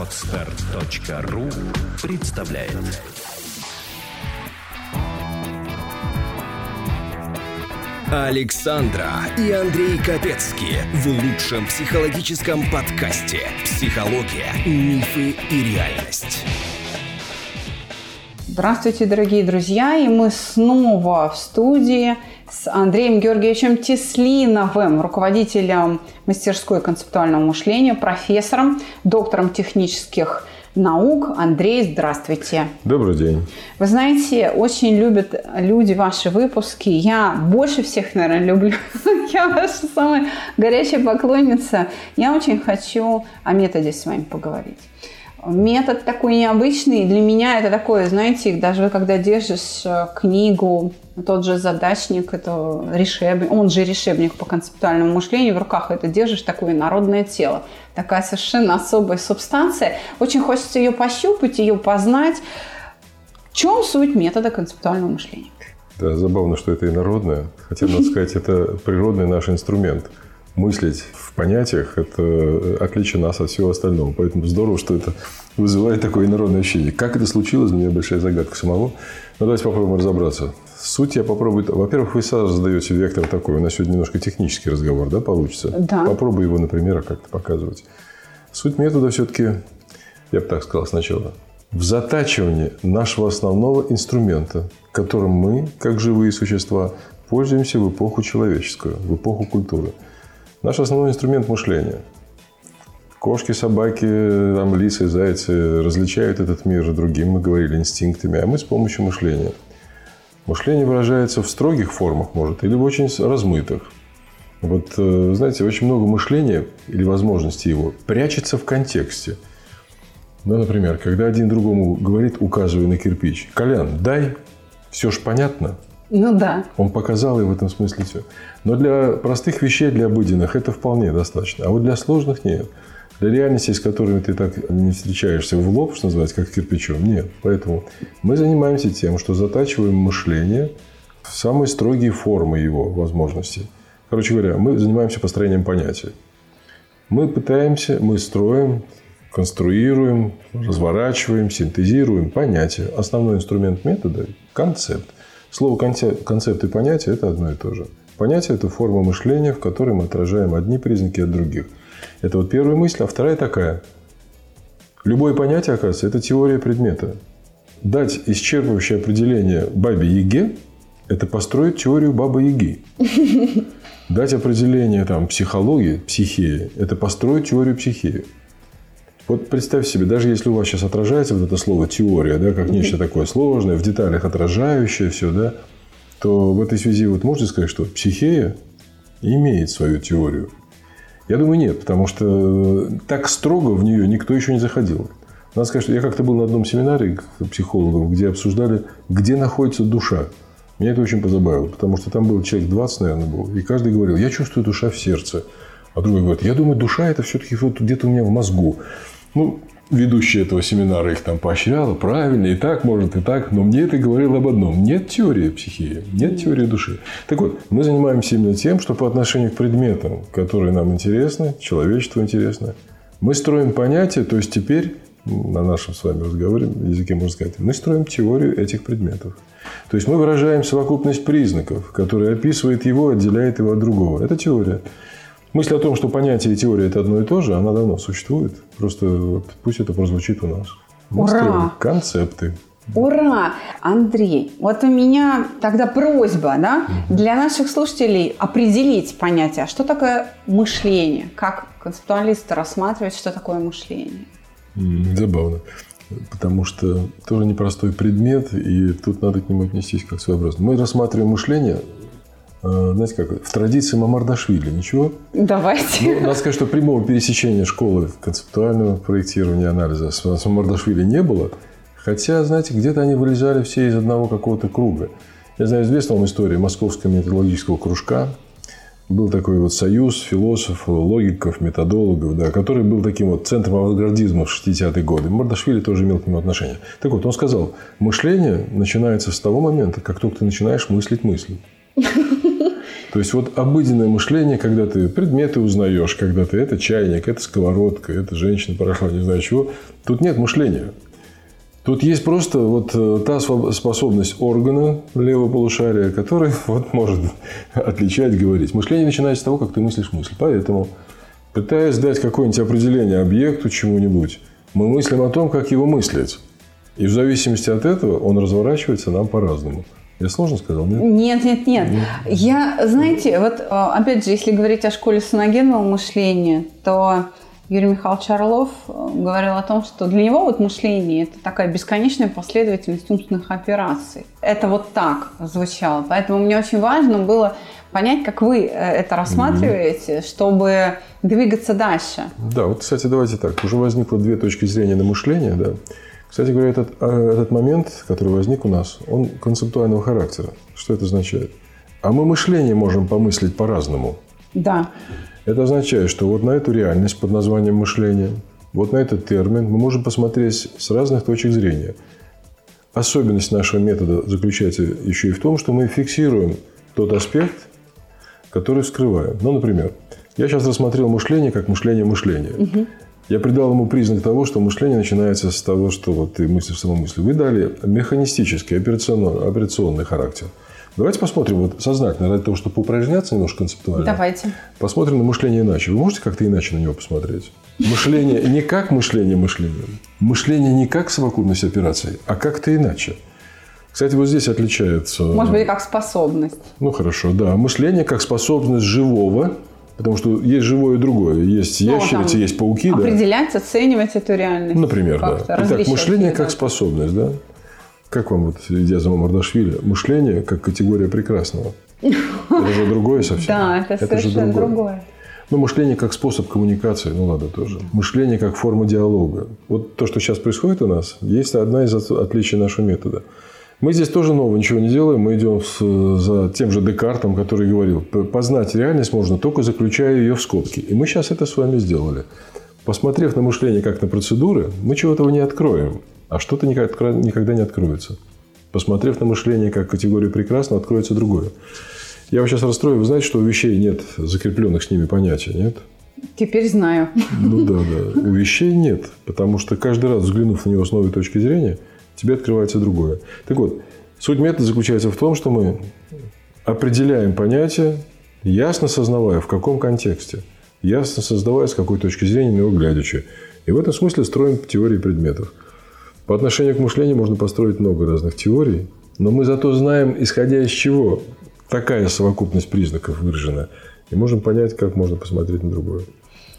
Отстар.ру представляет Александра и Андрей Капецки в лучшем психологическом подкасте «Психология, мифы и реальность». Здравствуйте, дорогие друзья! И мы снова в студии с Андреем Георгиевичем Теслиновым, руководителем мастерской концептуального мышления, профессором, доктором технических наук. Андрей, здравствуйте. Добрый день. Вы знаете, очень любят люди ваши выпуски. Я больше всех, наверное, люблю. Я ваша самая горячая поклонница. Я очень хочу о методе с вами поговорить. Метод такой необычный. Для меня это такое, знаете, даже когда держишь э, книгу, тот же задачник, это решебник, он же решебник по концептуальному мышлению, в руках это держишь, такое народное тело. Такая совершенно особая субстанция. Очень хочется ее пощупать, ее познать. В чем суть метода концептуального мышления? Да, забавно, что это и народное. Хотя, надо сказать, это природный наш инструмент – мыслить в понятиях – это отличие нас от всего остального. Поэтому здорово, что это вызывает такое инородное ощущение. Как это случилось, для меня большая загадка самого. Но давайте попробуем разобраться. Суть я попробую... Во-первых, вы сразу задаете вектор такой. У нас сегодня немножко технический разговор, да, получится? Да. Попробую его на примерах как-то показывать. Суть метода все-таки, я бы так сказал сначала, в затачивании нашего основного инструмента, которым мы, как живые существа, пользуемся в эпоху человеческую, в эпоху культуры – Наш основной инструмент мышления. Кошки, собаки, там, лисы, зайцы различают этот мир другим, мы говорили, инстинктами, а мы с помощью мышления. Мышление выражается в строгих формах, может, или в очень размытых. Вот, э, знаете, очень много мышления или возможностей его прячется в контексте. Ну, например, когда один другому говорит, указывая на кирпич, «Колян, дай, все ж понятно», ну да. Он показал и в этом смысле все. Но для простых вещей, для обыденных, это вполне достаточно. А вот для сложных нет. Для реальности, с которыми ты так не встречаешься в лоб, что называется, как кирпичом, нет. Поэтому мы занимаемся тем, что затачиваем мышление в самые строгие формы его возможностей. Короче говоря, мы занимаемся построением понятий. Мы пытаемся, мы строим, конструируем, разворачиваем, синтезируем понятия. Основной инструмент метода – концепт. Слово концепт и понятие – это одно и то же. Понятие – это форма мышления, в которой мы отражаем одни признаки от других. Это вот первая мысль. А вторая такая. Любое понятие, оказывается, это теория предмета. Дать исчерпывающее определение бабе Яге – это построить теорию бабы Яги. Дать определение там, психологии, психеи – это построить теорию психеи. Вот представь себе, даже если у вас сейчас отражается вот это слово теория, да, как нечто такое сложное, в деталях отражающее все, да, то в этой связи вот можете сказать, что психея имеет свою теорию? Я думаю, нет, потому что так строго в нее никто еще не заходил. Надо сказать, что я как-то был на одном семинаре психологов, где обсуждали, где находится душа. Меня это очень позабавило, потому что там был человек 20, наверное, был, и каждый говорил, я чувствую душа в сердце. А другой говорит, я думаю, душа это все-таки вот где-то у меня в мозгу. Ну, ведущая этого семинара их там поощряла, правильно, и так может, и так, но мне это говорило об одном. Нет теории психии, нет теории души. Так вот, мы занимаемся именно тем, что по отношению к предметам, которые нам интересны, человечеству интересно, мы строим понятия, то есть теперь на нашем с вами разговоре, языке можно сказать, мы строим теорию этих предметов. То есть мы выражаем совокупность признаков, которые описывает его, отделяет его от другого. Это теория. Мысль о том, что понятие и теория – это одно и то же, она давно существует. Просто пусть это прозвучит у нас. Мы Ура! концепты. Ура! Андрей, вот у меня тогда просьба да, угу. для наших слушателей определить понятие, что такое мышление, как концептуалисты рассматривают, что такое мышление. Забавно. Потому что тоже непростой предмет, и тут надо к нему отнестись как своеобразно. Мы рассматриваем мышление знаете как, в традиции Мамардашвили. Ничего? Давайте. Ну, надо сказать, что прямого пересечения школы концептуального проектирования и анализа с Мамардашвили не было. Хотя, знаете, где-то они вылезали все из одного какого-то круга. Я знаю, известна вам история Московского методологического кружка. Был такой вот союз философов, логиков, методологов, да, который был таким вот центром авангардизма в 60-е годы. Мардашвили тоже имел к нему отношение. Так вот, он сказал, мышление начинается с того момента, как только ты начинаешь мыслить мысли. То есть вот обыденное мышление, когда ты предметы узнаешь, когда ты это чайник, это сковородка, это женщина прошла, не знаю чего, тут нет мышления. Тут есть просто вот э, та способность органа левого полушария, который вот может отличать, говорить. Мышление начинается с того, как ты мыслишь мысль. Поэтому, пытаясь дать какое-нибудь определение объекту, чему-нибудь, мы мыслим о том, как его мыслить. И в зависимости от этого он разворачивается нам по-разному. Я сложно сказал, нет? Нет, нет, нет. Я, знаете, вот э, опять же, если говорить о школе саногенного мышления, то Юрий Михайлович Орлов э, говорил о том, что для него вот мышление – это такая бесконечная последовательность умственных операций. Это вот так звучало. Поэтому мне очень важно было понять, как вы э, это рассматриваете, mm-hmm. чтобы двигаться дальше. Да, вот, кстати, давайте так. Уже возникло две точки зрения на мышление, да. Кстати говоря, этот, э, этот момент, который возник у нас, он концептуального характера. Что это означает? А мы мышление можем помыслить по-разному. Да. Это означает, что вот на эту реальность под названием мышление, вот на этот термин мы можем посмотреть с разных точек зрения. Особенность нашего метода заключается еще и в том, что мы фиксируем тот аспект, который скрываем. Ну, например, я сейчас рассмотрел мышление как мышление мышления. Угу. Я придал ему признак того, что мышление начинается с того, что вот ты мыслишь самомыслие. Вы дали механистический, операционный, операционный характер – Давайте посмотрим вот сознательно, ради того, чтобы поупражняться немножко концептуально. Давайте. Посмотрим на мышление иначе. Вы можете как-то иначе на него посмотреть? Мышление не как мышление мышления. Мышление не как совокупность операций, а как-то иначе. Кстати, вот здесь отличается... Может быть, как способность. Ну, хорошо, да. Мышление как способность живого, потому что есть живое и другое. Есть ну, ящерицы, есть пауки. Определять, да. оценивать эту реальность. Например, да. Итак, мышление как способность, да. Как вам вот идея за Мардашвили? Мышление как категория прекрасного. Это же другое совсем. Да, это, это совершенно другое. другое. Ну, мышление как способ коммуникации, ну ладно, тоже. Мышление как форма диалога. Вот то, что сейчас происходит у нас, есть одна из отличий нашего метода. Мы здесь тоже нового ничего не делаем, мы идем с, за тем же Декартом, который говорил, познать реальность можно только заключая ее в скобки. И мы сейчас это с вами сделали. Посмотрев на мышление как на процедуры, мы чего-то не откроем а что-то никогда не откроется. Посмотрев на мышление как категорию прекрасного, откроется другое. Я вас сейчас расстрою. Вы знаете, что у вещей нет закрепленных с ними понятий, нет? Теперь знаю. Ну да, да. У вещей нет. Потому что каждый раз, взглянув на него с новой точки зрения, тебе открывается другое. Так вот, суть метода заключается в том, что мы определяем понятие, ясно сознавая, в каком контексте, ясно создавая, с какой точки зрения на него глядячи. И в этом смысле строим теории предметов. По отношению к мышлению можно построить много разных теорий, но мы зато знаем, исходя из чего такая совокупность признаков выражена, и можем понять, как можно посмотреть на другое.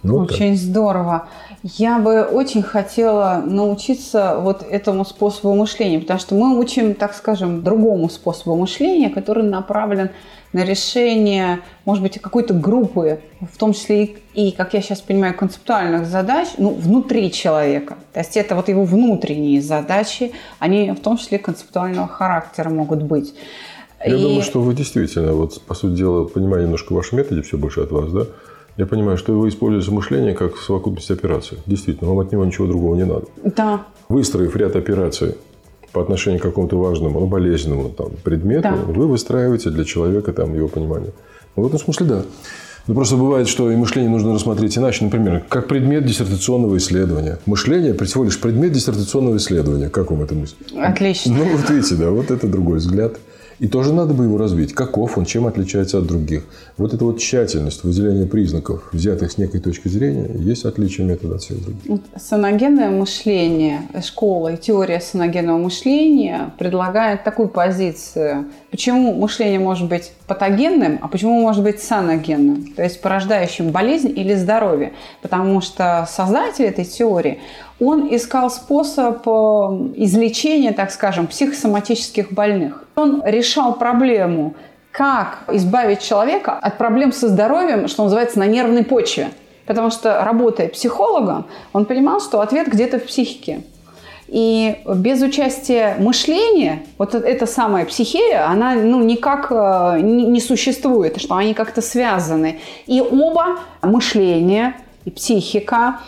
Ну, очень так. здорово. Я бы очень хотела научиться вот этому способу мышления, потому что мы учим, так скажем, другому способу мышления, который направлен на решение, может быть, какой-то группы, в том числе и, и, как я сейчас понимаю, концептуальных задач, ну, внутри человека. То есть это вот его внутренние задачи, они в том числе концептуального характера могут быть. Я и... думаю, что вы действительно, вот, по сути дела, понимаю немножко в вашем методе, все больше от вас, да? Я понимаю, что вы используете мышление как совокупность операций. Действительно, вам от него ничего другого не надо. Да. Выстроив ряд операций по отношению к какому-то важному, ну, болезненному там, предмету, да. вы выстраиваете для человека там, его понимание. Ну, в этом смысле да. Но просто бывает, что и мышление нужно рассмотреть иначе. Например, как предмет диссертационного исследования. Мышление всего лишь предмет диссертационного исследования. Как вам эта мысль? Отлично. Ну, вот видите, да, вот это другой взгляд. И тоже надо бы его развить. Каков он, чем отличается от других. Вот эта вот тщательность выделения признаков, взятых с некой точки зрения, есть отличие метода от всех других. Саногенное мышление, школа и теория саногенного мышления предлагает такую позицию. Почему мышление может быть патогенным, а почему может быть саногенным? То есть порождающим болезнь или здоровье. Потому что создатель этой теории, он искал способ э, излечения, так скажем, психосоматических больных. Он решал проблему, как избавить человека от проблем со здоровьем, что называется, на нервной почве. Потому что, работая психологом, он понимал, что ответ где-то в психике. И без участия мышления, вот эта самая психея, она ну, никак э, не существует, что они как-то связаны. И оба, мышление и психика,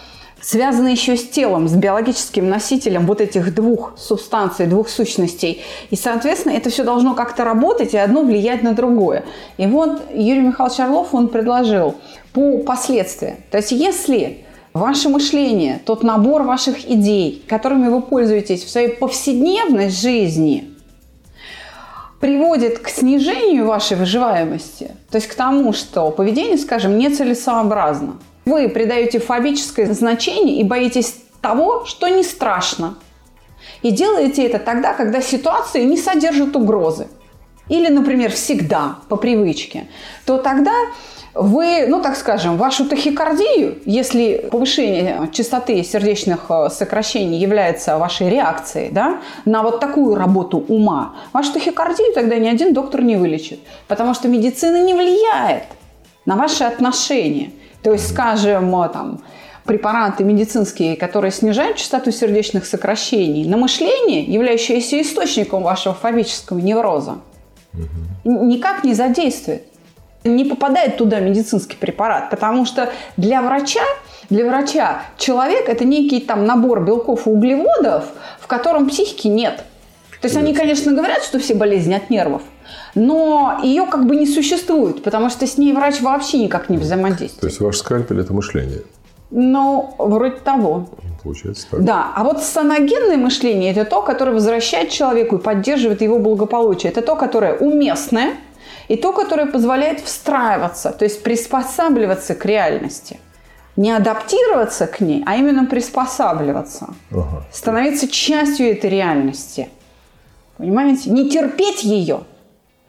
связаны еще с телом, с биологическим носителем вот этих двух субстанций, двух сущностей. И, соответственно, это все должно как-то работать, и одно влиять на другое. И вот Юрий Михайлович Орлов, он предложил по последствиям. То есть если ваше мышление, тот набор ваших идей, которыми вы пользуетесь в своей повседневной жизни, приводит к снижению вашей выживаемости, то есть к тому, что поведение, скажем, нецелесообразно. Вы придаете фобическое значение и боитесь того, что не страшно. И делаете это тогда, когда ситуация не содержит угрозы. Или, например, всегда, по привычке. То тогда вы, ну так скажем, вашу тахикардию, если повышение частоты сердечных э, сокращений является вашей реакцией да, на вот такую работу ума, вашу тахикардию тогда ни один доктор не вылечит. Потому что медицина не влияет на ваши отношения. То есть, скажем, э, там, препараты медицинские, которые снижают частоту сердечных сокращений, на мышление, являющееся источником вашего фобического невроза, никак не задействует не попадает туда медицинский препарат, потому что для врача, для врача человек это некий там набор белков и углеводов, в котором психики нет. То есть они, конечно, говорят, что все болезни от нервов, но ее как бы не существует, потому что с ней врач вообще никак не взаимодействует. То есть ваш скальпель – это мышление? Ну, вроде того. Получается так. Да, а вот саногенное мышление – это то, которое возвращает человеку и поддерживает его благополучие. Это то, которое уместное – и то, которое позволяет встраиваться, то есть приспосабливаться к реальности. Не адаптироваться к ней, а именно приспосабливаться. Ага. Становиться частью этой реальности. Понимаете? Не терпеть ее.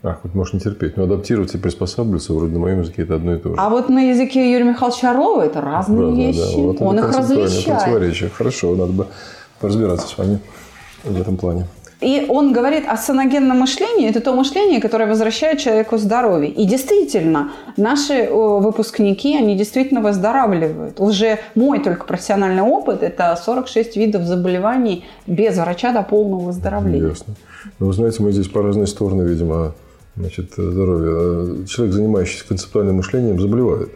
Ах, вот можно не терпеть, но адаптироваться и приспосабливаться, вроде на моем языке это одно и то же. А вот на языке Юрия Михайловича Орлова это разные Разно, вещи. Да. Вот Он их различает. Противоречие. Хорошо, надо бы поразбираться с вами в этом плане. И он говорит о саногенном мышлении. Это то мышление, которое возвращает человеку здоровье. И действительно, наши выпускники, они действительно выздоравливают. Уже мой только профессиональный опыт – это 46 видов заболеваний без врача до полного выздоровления. Ясно. Ну, вы знаете, мы здесь по разные стороны, видимо, значит, здоровья. Человек, занимающийся концептуальным мышлением, заболевает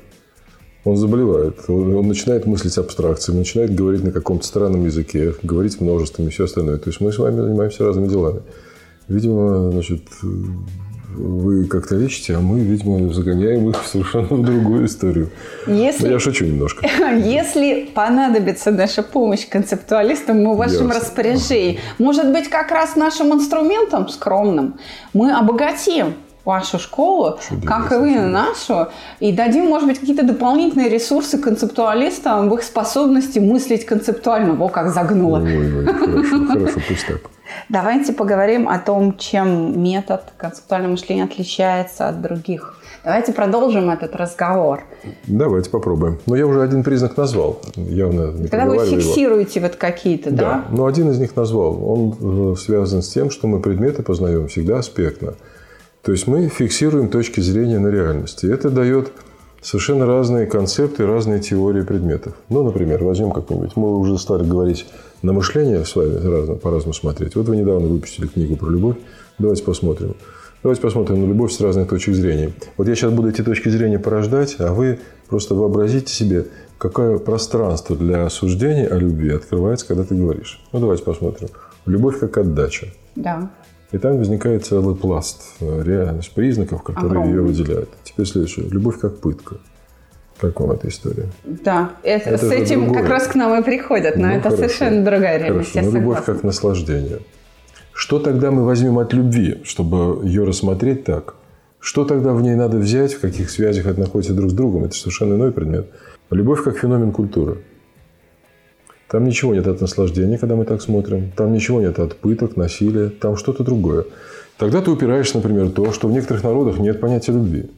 он заболевает. Он начинает мыслить абстракциями, начинает говорить на каком-то странном языке, говорить множествами и все остальное. То есть мы с вами занимаемся разными делами. Видимо, значит, вы как-то лечите, а мы, видимо, загоняем их совершенно в другую историю. Если, Но я шучу немножко. Если понадобится наша помощь концептуалистам, мы в вашем Ясно. распоряжении. Может быть, как раз нашим инструментом скромным мы обогатим вашу школу, Чудесно. как и вы нашу, и дадим, может быть, какие-то дополнительные ресурсы концептуалистам в их способности мыслить концептуально. Во, как загнуло. Ой, ой, хорошо, хорошо, пусть так. Давайте поговорим о том, чем метод концептуального мышления отличается от других. Давайте продолжим этот разговор. Давайте попробуем. Но я уже один признак назвал. Явно не Когда вы фиксируете его. вот какие-то, да? Да, но один из них назвал. Он э, связан с тем, что мы предметы познаем всегда аспектно. То есть мы фиксируем точки зрения на реальности. Это дает совершенно разные концепты, разные теории предметов. Ну, например, возьмем как-нибудь. Мы уже стали говорить на мышление с вами разно, по-разному смотреть. Вот вы недавно выпустили книгу про любовь. Давайте посмотрим. Давайте посмотрим на любовь с разных точек зрения. Вот я сейчас буду эти точки зрения порождать, а вы просто вообразите себе, какое пространство для осуждения о любви открывается, когда ты говоришь. Ну, давайте посмотрим. Любовь как отдача. Да. И там возникает целый пласт э, реальность признаков, которые Огромный. ее выделяют. Теперь следующее. Любовь как пытка. Как вам эта история? Да, это, это с этим другое. как раз к нам и приходят, но ну, это хорошо. совершенно другая реальность. Хорошо, но любовь как наслаждение. Что тогда мы возьмем от любви, чтобы ее рассмотреть так? Что тогда в ней надо взять, в каких связях это находится друг с другом? Это совершенно иной предмет. Любовь как феномен культуры. Там ничего нет от наслаждения, когда мы так смотрим. Там ничего нет от пыток, насилия. Там что-то другое. Тогда ты упираешься, например, в то, что в некоторых народах нет понятия любви.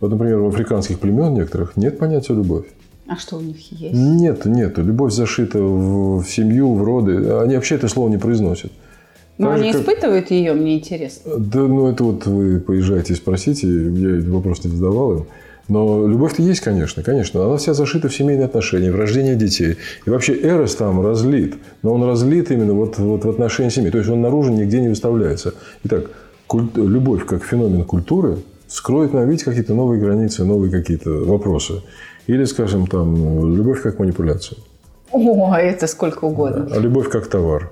Вот, например, в африканских племен некоторых нет понятия любовь. А что у них есть? Нет, нет. Любовь зашита в, в семью, в роды. Они вообще это слово не произносят. Но так они как... испытывают ее, мне интересно. Да, ну это вот вы поезжаете и спросите, я этот вопрос не задавал им. Но любовь-то есть, конечно, конечно. Она вся зашита в семейные отношения, в рождение детей. И вообще Эрос там разлит. Но он разлит именно вот, вот в отношении семьи. То есть он наружу нигде не выставляется. Итак, культ... любовь как феномен культуры скроет нам, видите, какие-то новые границы, новые какие-то вопросы. Или, скажем, там, любовь как манипуляция. О, это сколько угодно. А любовь как товар.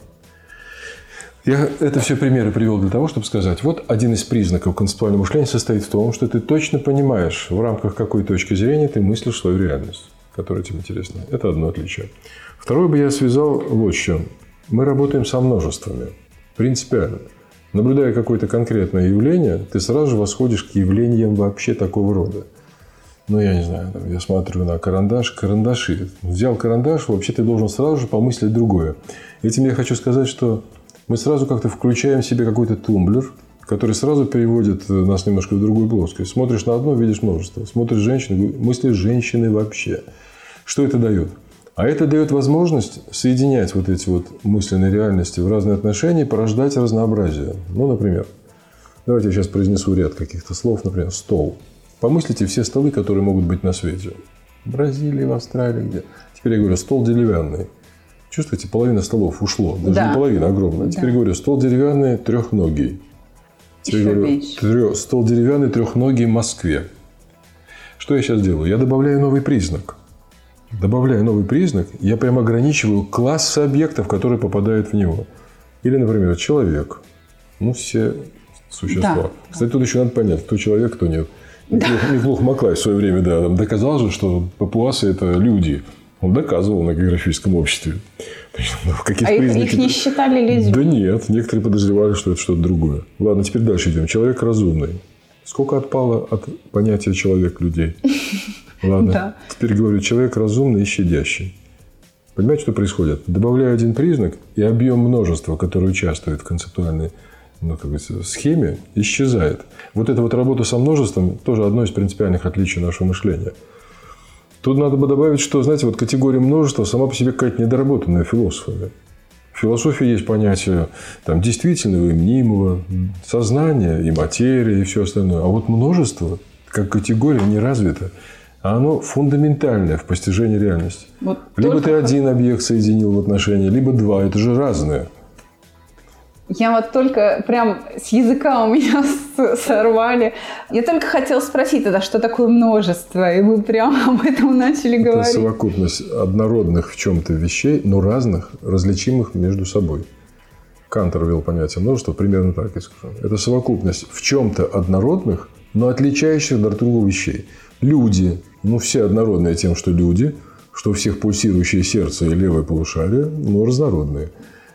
Я это все примеры привел для того, чтобы сказать, вот один из признаков концептуального мышления состоит в том, что ты точно понимаешь, в рамках какой точки зрения ты мыслишь свою реальность, которая тебе интересна. Это одно отличие. Второе бы я связал вот с чем. Мы работаем со множествами. Принципиально. Наблюдая какое-то конкретное явление, ты сразу же восходишь к явлениям вообще такого рода. Ну, я не знаю, я смотрю на карандаш, карандаши. Взял карандаш, вообще ты должен сразу же помыслить другое. Этим я хочу сказать, что мы сразу как-то включаем в себе какой-то тумблер, который сразу переводит нас немножко в другую плоскость. Смотришь на одно, видишь множество. Смотришь женщину, мыслишь женщины вообще. Что это дает? А это дает возможность соединять вот эти вот мысленные реальности в разные отношения и порождать разнообразие. Ну, например, давайте я сейчас произнесу ряд каких-то слов. Например, стол. Помыслите все столы, которые могут быть на свете. В Бразилии, в Австралии, где. Теперь я говорю, стол деревянный. Чувствуете, половина столов ушло. Даже Да. не половина, огромная. Да. Теперь говорю, стол деревянный, трехногий. Теперь Еще говорю, меньше. стол деревянный, трехногий в Москве. Что я сейчас делаю? Я добавляю новый признак. Добавляя новый признак, я прямо ограничиваю классы объектов, которые попадают в него. Или, например, человек. Ну, все существа. Да. Кстати, тут еще надо понять, кто человек, кто нет. Михлух, Михлух Маклай в свое время да, там доказал же, что папуасы – это люди. Он доказывал на географическом обществе. Ну, какие А их, признаки- их не считали людьми? да нет, некоторые подозревали, что это что-то другое. Ладно, теперь дальше идем. Человек разумный. Сколько отпало от понятия человек людей? Ладно. Да. Теперь говорю, человек разумный и щадящий. Понимаете, что происходит? Добавляю один признак, и объем множества, которое участвует в концептуальной ну, как говорится, схеме, исчезает. Вот эта вот работа со множеством тоже одно из принципиальных отличий нашего мышления. Тут надо бы добавить, что, знаете, вот категория множества сама по себе какая-то недоработанная философами. В философии есть понятие там, действительного и мнимого, сознания и материи и все остальное. А вот множество, как категория, не развито. А оно фундаментальное в постижении реальности. Вот Либо ты один объект соединил в отношении, либо два. Это же разное. Я вот только прям с языка у меня сорвали. Я только хотела спросить тогда, что такое множество, и вы прям об этом начали Это говорить. совокупность однородных в чем-то вещей, но разных, различимых между собой. Кантер ввел понятие множества примерно так и скажу. Это совокупность в чем-то однородных, но отличающих друг от друга вещей. Люди, ну все однородные тем, что люди, что у всех пульсирующее сердце и левое полушарие, но разнородные.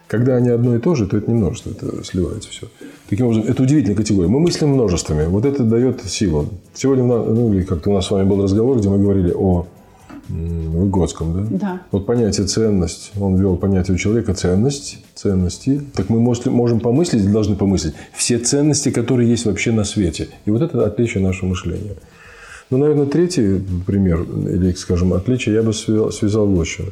Когда они одно и то же, то это не множество, это сливается все. Таким образом, это удивительная категория. Мы мыслим множествами. Вот это дает силу. Сегодня, ну, или как-то у нас с вами был разговор, где мы говорили о Выгодском, да? Да. Вот понятие ценность, он ввел понятие у человека ценность, ценности. Так мы можем помыслить, должны помыслить все ценности, которые есть вообще на свете. И вот это отличие нашего мышления. Ну, наверное, третий пример, или, скажем, отличие я бы связал, вот чем.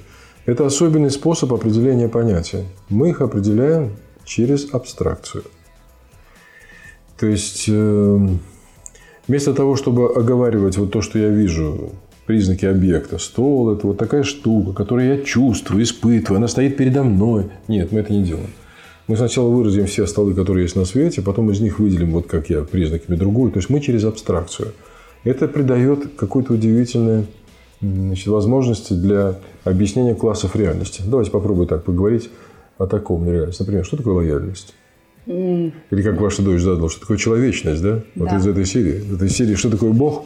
Это особенный способ определения понятия. Мы их определяем через абстракцию. То есть, э, вместо того, чтобы оговаривать вот то, что я вижу, признаки объекта, стол – это вот такая штука, которую я чувствую, испытываю, она стоит передо мной. Нет, мы это не делаем. Мы сначала выразим все столы, которые есть на свете, потом из них выделим, вот как я, признаками другую. То есть, мы через абстракцию. Это придает какую-то удивительную м, значит, возможности для объяснения классов реальности. Давайте попробуем так поговорить о таком реальности. Например, что такое лояльность? Или как ваша дочь задала, что такое человечность, да? Вот Да. из этой серии. Из этой серии «Что такое Бог?»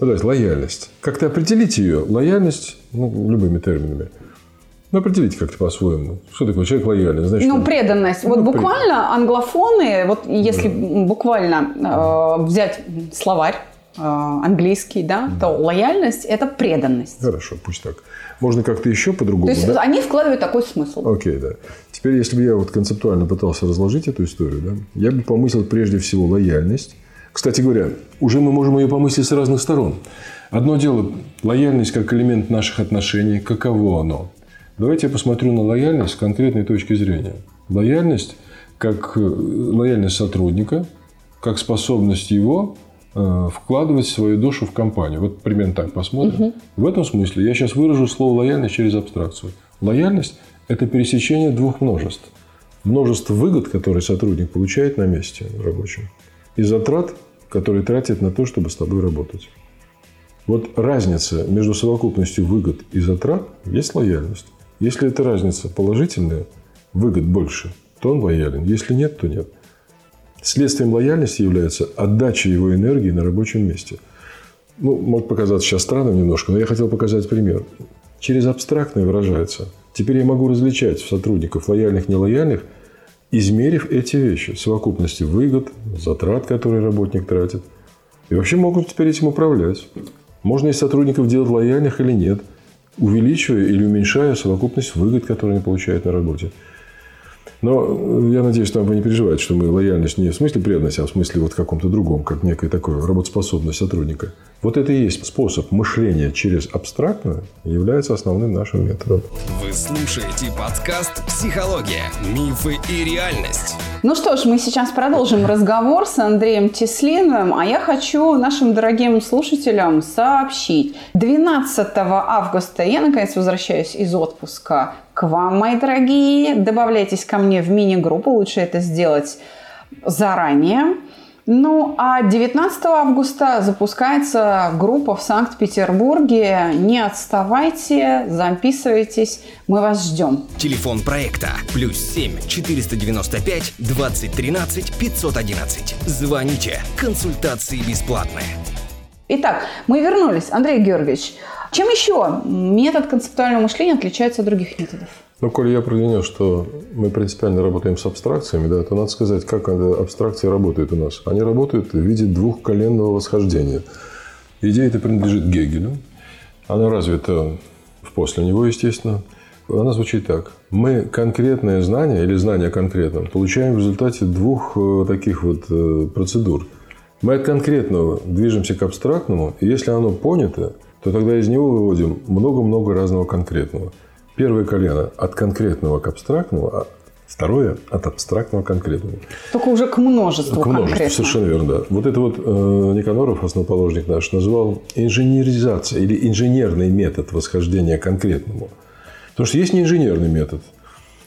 Ну, давайте, лояльность. Как-то определите ее. Лояльность, ну, любыми терминами. Ну, определите как-то по-своему. Что такое человек лояльный? Значит, Ну, он- преданность. Ну, Вот пред- буквально англофоны, вот если буквально э, взять словарь английский, да, то лояльность – это преданность. Хорошо, пусть так. Можно как-то еще по-другому, То есть да? они вкладывают такой смысл. Окей, да. Теперь, если бы я вот концептуально пытался разложить эту историю, да, я бы помыслил прежде всего лояльность. Кстати говоря, уже мы можем ее помыслить с разных сторон. Одно дело – лояльность как элемент наших отношений. Каково оно? Давайте я посмотрю на лояльность с конкретной точки зрения. Лояльность как э, лояльность сотрудника, как способность его э, вкладывать свою душу в компанию. Вот примерно так посмотрим. В этом смысле я сейчас выражу слово лояльность через абстракцию. Лояльность – это пересечение двух множеств. Множество выгод, которые сотрудник получает на месте рабочем, и затрат, которые тратит на то, чтобы с тобой работать. Вот разница между совокупностью выгод и затрат есть лояльность. Если эта разница положительная, выгод больше, то он лоялен. Если нет, то нет. Следствием лояльности является отдача его энергии на рабочем месте. Ну, может показаться сейчас странным немножко, но я хотел показать пример. Через абстрактное выражается. Теперь я могу различать сотрудников лояльных, нелояльных, измерив эти вещи. Совокупности выгод, затрат, которые работник тратит. И вообще могут теперь этим управлять. Можно из сотрудников делать лояльных или нет, увеличивая или уменьшая совокупность выгод, которые они получают на работе. Но я надеюсь, что вы не переживаете, что мы лояльность не в смысле преданности, а в смысле вот каком-то другом, как некая такая работоспособность сотрудника. Вот это и есть способ мышления через абстрактное является основным нашим методом. Вы слушаете подкаст «Психология. Мифы и реальность». Ну что ж, мы сейчас продолжим разговор с Андреем Теслиновым, а я хочу нашим дорогим слушателям сообщить. 12 августа я наконец возвращаюсь из отпуска к вам, мои дорогие. Добавляйтесь ко мне в мини-группу, лучше это сделать заранее. Ну, а 19 августа запускается группа в Санкт-Петербурге. Не отставайте, записывайтесь, мы вас ждем. Телефон проекта плюс 7 495 2013 511. Звоните. Консультации бесплатные. Итак, мы вернулись. Андрей Георгиевич, чем еще метод концептуального мышления отличается от других методов? Ну, коли я прояснил, что мы принципиально работаем с абстракциями, да, то надо сказать, как абстракции работают у нас. Они работают в виде двухколенного восхождения. Идея эта принадлежит Гегелю. Она развита после него, естественно. Она звучит так. Мы конкретное знание или знание конкретно получаем в результате двух э, таких вот э, процедур. Мы от конкретного движемся к абстрактному, и если оно понято, то тогда из него выводим много-много разного конкретного. Первое колено от конкретного к абстрактному, а второе от абстрактного к конкретному. Только уже к множеству К множеству, конкретно. совершенно верно, да. Вот это вот э, Никаноров, основоположник наш, называл инженеризация или инженерный метод восхождения к конкретному. Потому что есть неинженерный метод.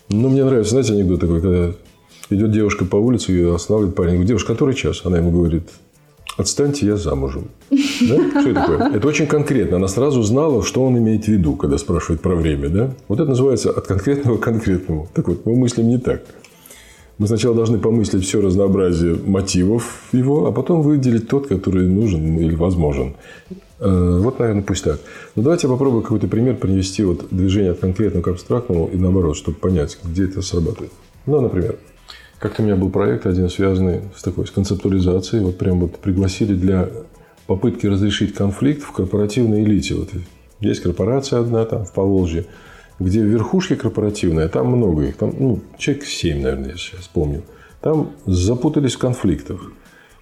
Ну, мне нравится, знаете, анекдот такой, когда идет девушка по улице, ее останавливает парень. Говорит, девушка, который час? Она ему говорит, Отстаньте, я замужем. Да? Что это такое? Это очень конкретно. Она сразу знала, что он имеет в виду, когда спрашивает про время. Да? Вот это называется от конкретного к конкретному. Так вот, мы мыслим не так. Мы сначала должны помыслить все разнообразие мотивов его, а потом выделить тот, который нужен или возможен. Э, вот, наверное, пусть так. Но давайте я попробую какой-то пример привести вот движение от конкретного к абстрактному и наоборот, чтобы понять, где это срабатывает. Ну, например, как-то у меня был проект один, связанный с такой с концептуализацией. Вот прям вот пригласили для попытки разрешить конфликт в корпоративной элите. Вот есть корпорация одна там в Поволжье, где верхушки корпоративные, там много их, там ну, человек 7, наверное, я сейчас помню. Там запутались в конфликтах.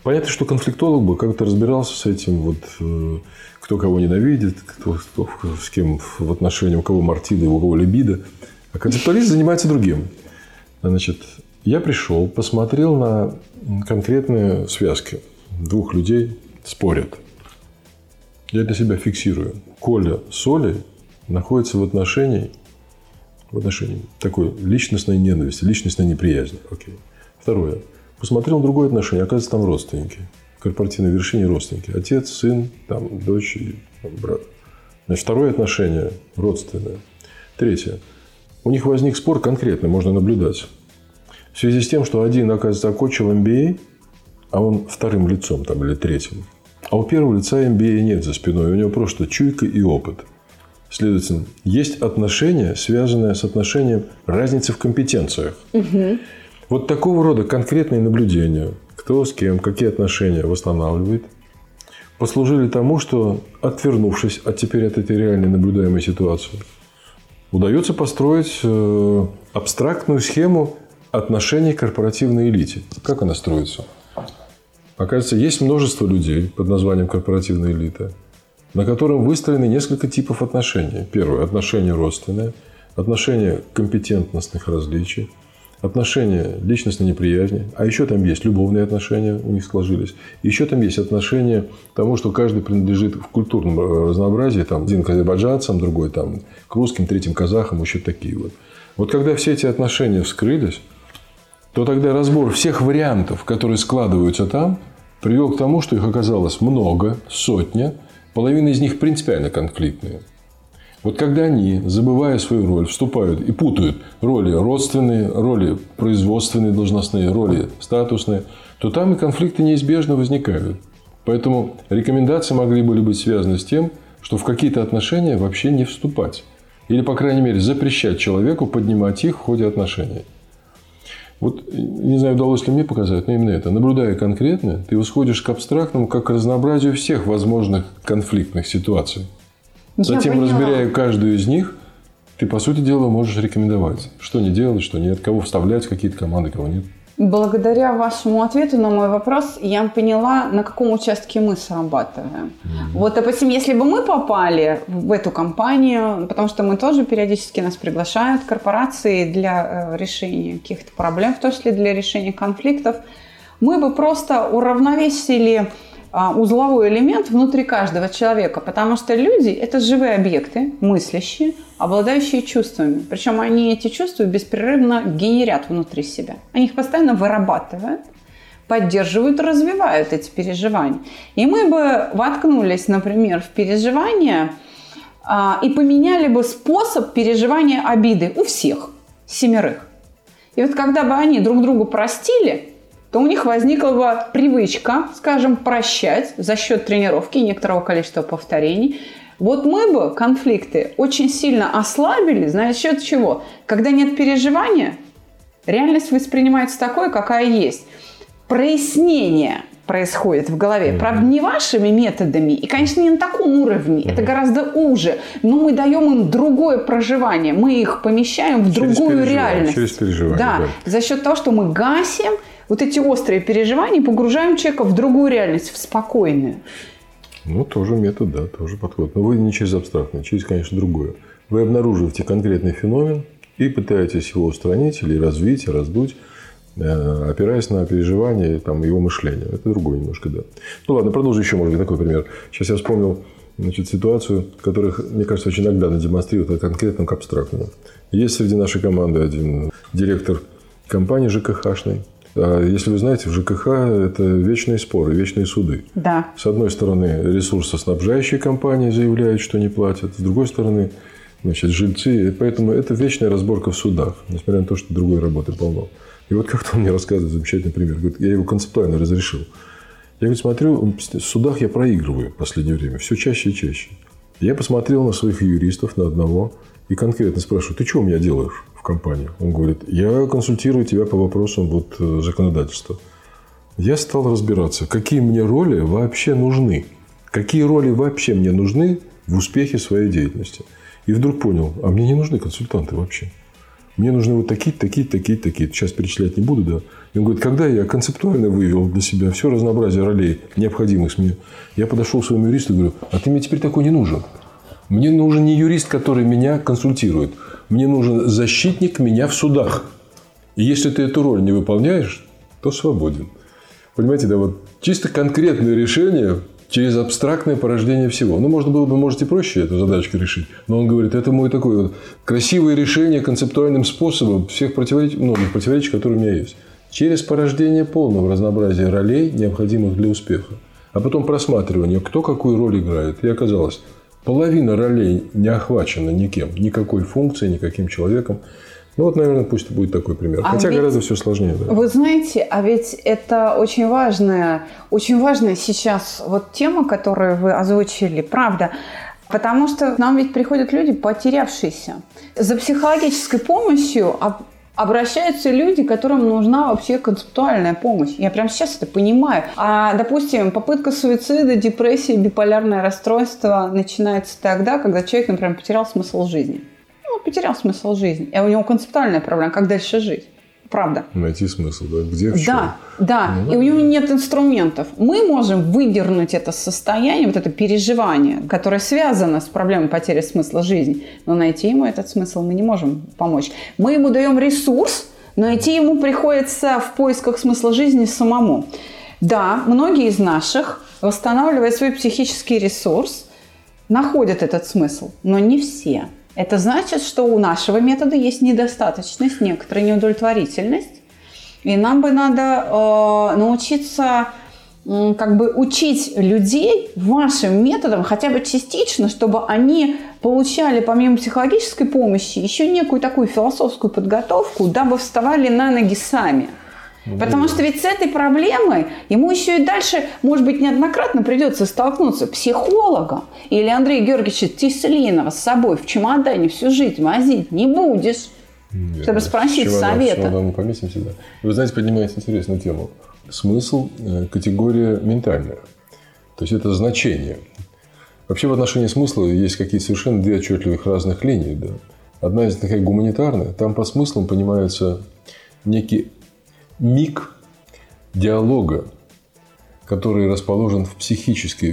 Понятно, что конфликтолог бы как-то разбирался с этим, вот, э, кто кого ненавидит, кто, кто с кем в отношении, у кого мартида, у кого либидо. А концептуалист занимается другим. Значит, я пришел, посмотрел на конкретные связки. Двух людей спорят. Я для себя фиксирую. Коля с Олей находится в отношении, в отношении такой личностной ненависти, личностной неприязни. Окей. Второе. Посмотрел на другое отношение. Оказывается, там родственники. Корпоративной вершине родственники. Отец, сын, там, дочь и там, брат. Значит, второе отношение родственное. Третье. У них возник спор конкретно, можно наблюдать. В связи с тем, что один, оказывается, окончил MBA, а он вторым лицом там, или третьим. А у первого лица MBA нет за спиной, у него просто чуйка и опыт. Следовательно, есть отношение, связанное с отношением разницы в компетенциях. Угу. Вот такого рода конкретные наблюдения, кто с кем, какие отношения восстанавливает, послужили тому, что, отвернувшись от теперь от этой реальной наблюдаемой ситуации, удается построить э, абстрактную схему отношение к корпоративной элите. Как она строится? Оказывается, есть множество людей под названием корпоративная элита, на котором выстроены несколько типов отношений. Первое – отношение родственное, отношение компетентностных различий, отношения личностной неприязни, а еще там есть любовные отношения у них сложились, еще там есть отношения тому, что каждый принадлежит в культурном э, разнообразии, там один к азербайджанцам, другой там к русским, третьим казахам, еще такие вот. Вот когда все эти отношения вскрылись, то тогда разбор всех вариантов, которые складываются там, привел к тому, что их оказалось много, сотня, половина из них принципиально конфликтные. Вот когда они, забывая свою роль, вступают и путают роли родственные, роли производственные, должностные, роли статусные, то там и конфликты неизбежно возникают. Поэтому рекомендации могли бы быть связаны с тем, что в какие-то отношения вообще не вступать. Или, по крайней мере, запрещать человеку поднимать их в ходе отношений. Вот не знаю, удалось ли мне показать, но именно это. Наблюдая конкретно, ты восходишь к абстрактному, как к разнообразию всех возможных конфликтных ситуаций. Я Затем, поняла. разбирая каждую из них, ты, по сути дела, можешь рекомендовать, что не делать, что нет, кого вставлять в какие-то команды, кого нет. Благодаря вашему ответу на мой вопрос, я поняла, на каком участке мы срабатываем. Вот, допустим, если бы мы попали в эту компанию, потому что мы тоже периодически нас приглашают корпорации для э, решения каких-то проблем, в том числе для решения конфликтов, мы бы просто уравновесили узловой элемент внутри каждого человека, потому что люди – это живые объекты, мыслящие, обладающие чувствами. Причем они эти чувства беспрерывно генерят внутри себя. Они их постоянно вырабатывают, поддерживают, развивают эти переживания. И мы бы воткнулись, например, в переживания а, и поменяли бы способ переживания обиды у всех, семерых. И вот когда бы они друг другу простили, то у них возникла бы привычка, скажем, прощать за счет тренировки и некоторого количества повторений. Вот мы бы конфликты очень сильно ослабили, за счет чего? Когда нет переживания, реальность воспринимается такой, какая есть. Прояснение происходит в голове. Правда, не вашими методами, и, конечно, не на таком уровне, это гораздо уже, но мы даем им другое проживание, мы их помещаем в Через другую реальность. через переживание, Да, да. за счет того, что мы гасим вот эти острые переживания, погружаем человека в другую реальность, в спокойную. Ну, тоже метод, да, тоже подход. Но вы не через абстрактное, через, конечно, другое. Вы обнаруживаете конкретный феномен и пытаетесь его устранить или развить, раздуть, э, опираясь на переживания там, его мышление. Это другое немножко, да. Ну, ладно, продолжу еще, может быть, такой пример. Сейчас я вспомнил значит, ситуацию, которая, мне кажется, очень наглядно демонстрирует от конкретного к абстрактному. Есть среди нашей команды один директор компании ЖКХшной. А Если вы знаете, в ЖКХ это вечные споры, вечные суды. Да. С одной стороны, ресурсоснабжающие компании заявляют, что не платят. С другой стороны, значит, жильцы. И поэтому это вечная разборка в судах, несмотря на то, что другой работы полно. И вот как-то он мне рассказывает замечательный пример. Говорит, я его концептуально разрешил. Я говорит, смотрю, в судах я проигрываю в последнее время, все чаще и чаще. Я посмотрел на своих юристов, на одного, и конкретно спрашиваю, ты что у меня делаешь в компании? Он говорит, я консультирую тебя по вопросам вот, э, законодательства. Я стал разбираться, какие мне роли вообще нужны. Какие роли вообще мне нужны в успехе своей деятельности. И вдруг понял, а мне не нужны консультанты вообще. Мне нужны вот такие, такие, такие, такие. Сейчас перечислять не буду, да. И он говорит, когда я концептуально вывел для себя все разнообразие ролей, необходимых мне, я подошел к своему юристу и говорю, а ты мне теперь такой не нужен. Мне нужен не юрист, который меня консультирует. Мне нужен защитник меня в судах. И если ты эту роль не выполняешь, то свободен. Понимаете, да, вот чисто конкретное решение через абстрактное порождение всего. Ну, можно было бы, может, и проще эту задачку решить. Но он говорит, это мой такой вот красивое решение концептуальным способом всех противоречий, многих противоречий, которые у меня есть. Через порождение полного разнообразия ролей, необходимых для успеха. А потом просматривание, кто какую роль играет. И оказалось, половина ролей не охвачена никем, никакой функцией, никаким человеком. Ну, вот, наверное, пусть будет такой пример. А Хотя ведь- гораздо все сложнее. Да. Вы знаете, а ведь это очень важная, очень важная сейчас вот тема, которую вы озвучили, правда. Потому что к нам ведь приходят люди, потерявшиеся. За психологической помощью об- обращаются люди, которым нужна вообще концептуальная помощь. Я прямо сейчас это понимаю. А, допустим, попытка суицида, депрессия, биполярное расстройство начинается тогда, когда человек, например, потерял смысл жизни. Ну, потерял смысл жизни. И у него концептуальная проблема, как дальше жить. Правда. Найти смысл, да? Где, в чем? Да, да. Ну, и у него нет инструментов. Мы можем выдернуть это состояние, вот это переживание, которое связано с проблемой потери смысла жизни. Но найти ему этот смысл мы не можем помочь. Мы ему даем ресурс, но идти ему приходится в поисках смысла жизни самому. Да, многие из наших, восстанавливая свой психический ресурс, находят этот смысл, но не все. Это значит, что у нашего метода есть недостаточность, некоторая неудовлетворительность. И нам бы надо э, научиться как бы учить людей вашим методом хотя бы частично, чтобы они получали помимо психологической помощи еще некую такую философскую подготовку, дабы вставали на ноги сами. Ну, Потому что ведь с этой проблемой ему еще и дальше, может быть, неоднократно придется столкнуться психологом или Андрея Георгиевича Тислинова с собой в чемодане всю жизнь возить не будешь, Нет, чтобы спросить совета. Мы поместимся, да. Вы знаете, поднимаете интересную тему. Смысл э, – категория ментальная. То есть это значение. Вообще в отношении смысла есть какие-то совершенно две отчетливых разных линии. Да? Одна из такая гуманитарная. Там по смыслам понимается некий миг диалога, который расположен в психической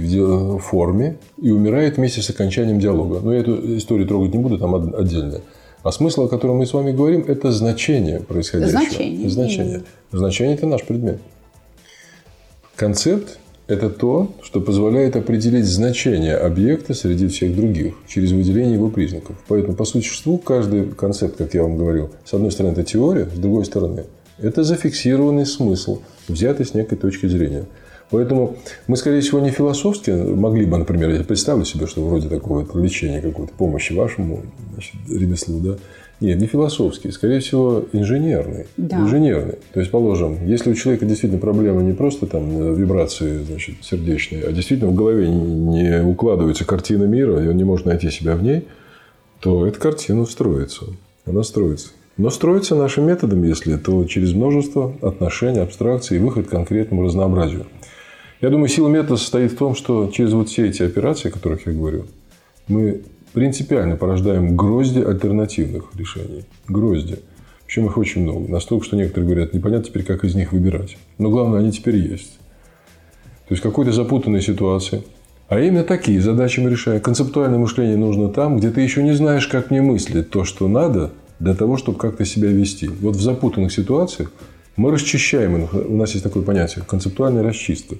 форме и умирает вместе с окончанием диалога. Но я эту историю трогать не буду, там отдельно. А смысл, о котором мы с вами говорим, это значение происходящего. Значение. Значение. Значение – это наш предмет. Концепт – это то, что позволяет определить значение объекта среди всех других через выделение его признаков. Поэтому, по существу, каждый концепт, как я вам говорил, с одной стороны, это теория, с другой стороны – это зафиксированный смысл, взятый с некой точки зрения. Поэтому мы, скорее всего, не философски могли бы, например, я представлю себе, что вроде такого лечения какой-то помощи вашему значит, ремеслу, да, нет, не философский, скорее всего, инженерный. Да. Инженерный. То есть, положим, если у человека действительно проблема не просто там вибрации значит, сердечные, а действительно в голове не укладывается картина мира, и он не может найти себя в ней, то эта картина строится. Она строится. Но строится нашим методом, если то через множество отношений, абстракций и выход к конкретному разнообразию. Я думаю, сила метода состоит в том, что через вот все эти операции, о которых я говорю, мы принципиально порождаем грозди альтернативных решений. Грозди. Причем их очень много. Настолько, что некоторые говорят, непонятно теперь, как из них выбирать. Но главное, они теперь есть. То есть, какой-то запутанной ситуации. А именно такие задачи мы решаем. Концептуальное мышление нужно там, где ты еще не знаешь, как мне мыслить то, что надо, для того, чтобы как-то себя вести. Вот в запутанных ситуациях мы расчищаем, у нас есть такое понятие, концептуальная расчистка,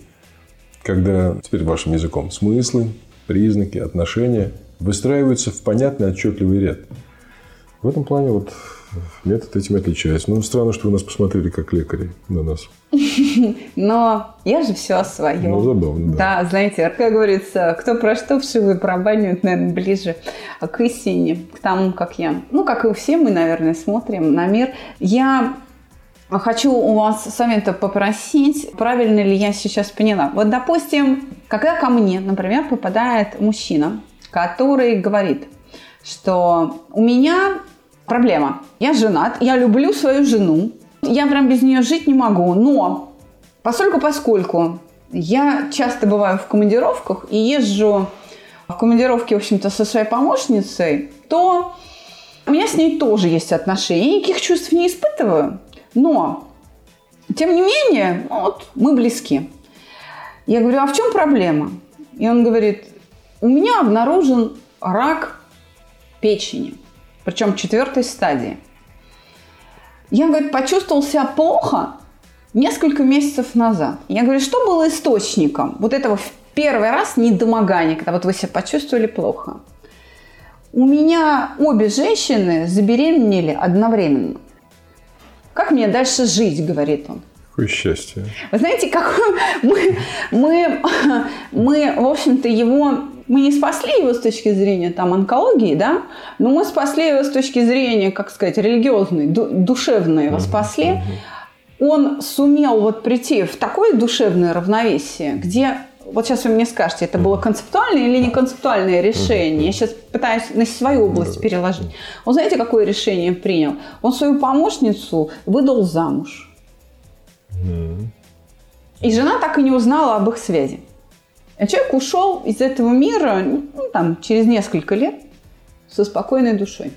когда, теперь вашим языком, смыслы, признаки, отношения выстраиваются в понятный, отчетливый ряд. В этом плане вот метод этим отличается. Ну, странно, что вы нас посмотрели как лекари на нас. Но я же все о своем. Ну, забавно, да. Да, знаете, как говорится, кто про что вшивый пробанивает, наверное, ближе к истине, к тому, как я, ну, как и все мы, наверное, смотрим на мир. Я Хочу у вас совета попросить, правильно ли я сейчас поняла. Вот, допустим, когда ко мне, например, попадает мужчина, который говорит, что у меня проблема. Я женат, я люблю свою жену, я прям без нее жить не могу, но поскольку поскольку я часто бываю в командировках и езжу в командировке, в общем-то, со своей помощницей, то у меня с ней тоже есть отношения. Я никаких чувств не испытываю, но, тем не менее, вот, мы близки. Я говорю, а в чем проблема? И он говорит, у меня обнаружен рак печени, причем четвертой стадии. Я, говорит, почувствовал себя плохо несколько месяцев назад. Я говорю, что было источником вот этого в первый раз недомогания, когда вот вы себя почувствовали плохо? У меня обе женщины забеременели одновременно. Как мне дальше жить, говорит он. Какое счастье. Вы знаете, как мы, мы, мы в общем-то, его мы не спасли его с точки зрения там, онкологии, да, но мы спасли его с точки зрения, как сказать, религиозной, душевной его спасли. Он сумел вот прийти в такое душевное равновесие, где вот сейчас вы мне скажете, это было концептуальное или не концептуальное решение. Я сейчас пытаюсь на свою область переложить. Он знаете, какое решение принял? Он свою помощницу выдал замуж. И жена так и не узнала об их связи. А человек ушел из этого мира ну, там, через несколько лет со спокойной душой.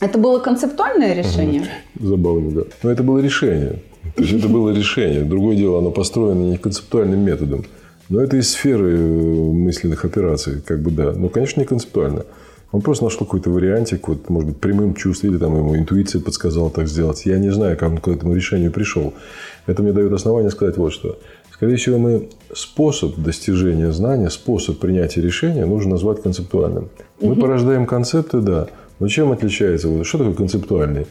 Это было концептуальное решение? Забавно, да. Но это было решение. То есть это было решение. Другое дело, оно построено не концептуальным методом. Но это из сферы э, мысленных операций, как бы да. Но, конечно, не концептуально. Он просто нашел какой-то вариантик, вот, может быть, прямым чувством, или там ему интуиция подсказала так сделать. Я не знаю, как он к этому решению пришел. Это мне дает основание сказать вот что. Скорее всего, мы способ достижения знания, способ принятия решения нужно назвать концептуальным. Мы угу. порождаем концепты, да. Но чем отличается? Что такое концептуальный?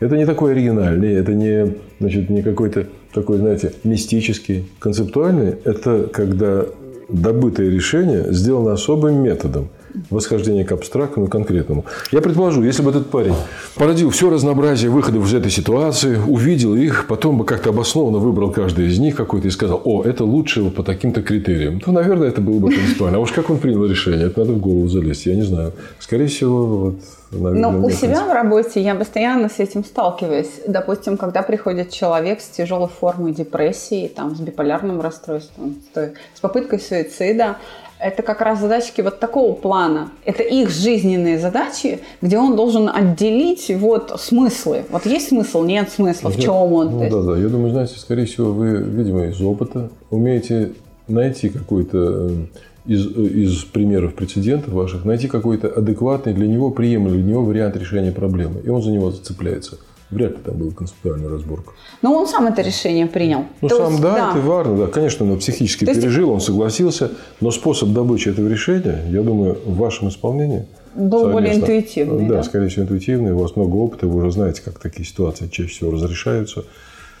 Это не такой оригинальный, это не, значит, не какой-то такой, знаете, мистический. Концептуальный – это когда добытое решение сделано особым методом – восхождение к абстрактному, конкретному. Я предположу, если бы этот парень породил все разнообразие выходов из этой ситуации, увидел их, потом бы как-то обоснованно выбрал каждый из них какой-то и сказал, о, это лучше по таким-то критериям, то, наверное, это было бы концептуально. А уж как он принял решение, это надо в голову залезть, я не знаю. Скорее всего, вот Наверное, Но у себя в работе я постоянно с этим сталкиваюсь. Допустим, когда приходит человек с тяжелой формой депрессии, там, с биполярным расстройством, с попыткой суицида, это как раз задачки вот такого плана. Это их жизненные задачи, где он должен отделить вот смыслы. Вот есть смысл, нет смысла, в чем он. Ну, да, да. Я думаю, знаете, скорее всего, вы, видимо, из опыта умеете найти какой-то э, из, э, из примеров прецедентов ваших, найти какой-то адекватный для него, приемлемый для него вариант решения проблемы. И он за него зацепляется. Вряд ли там была концептуальная разборка. Но он сам это решение принял. Ну, То сам, есть, да, да, это важно. Да. Конечно, он психически То пережил, он согласился. Но способ добычи этого решения, я думаю, в вашем исполнении был более интуитивный. Да, да, скорее всего, интуитивный. У вас много опыта, вы уже знаете, как такие ситуации чаще всего разрешаются.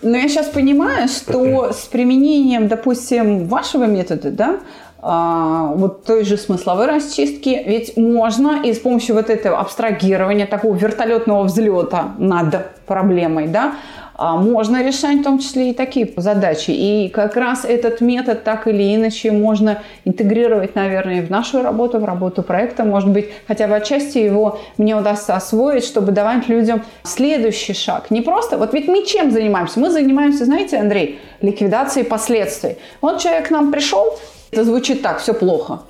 Но я сейчас понимаю, что с применением, допустим, вашего метода, да, вот той же смысловой расчистки, ведь можно и с помощью вот этого абстрагирования, такого вертолетного взлета над проблемой, да, а, можно решать в том числе и такие задачи. И как раз этот метод так или иначе можно интегрировать, наверное, в нашу работу, в работу проекта. Может быть, хотя бы отчасти его мне удастся освоить, чтобы давать людям следующий шаг. Не просто, вот ведь мы чем занимаемся? Мы занимаемся, знаете, Андрей, ликвидацией последствий. Вот человек к нам пришел, это звучит так, все плохо.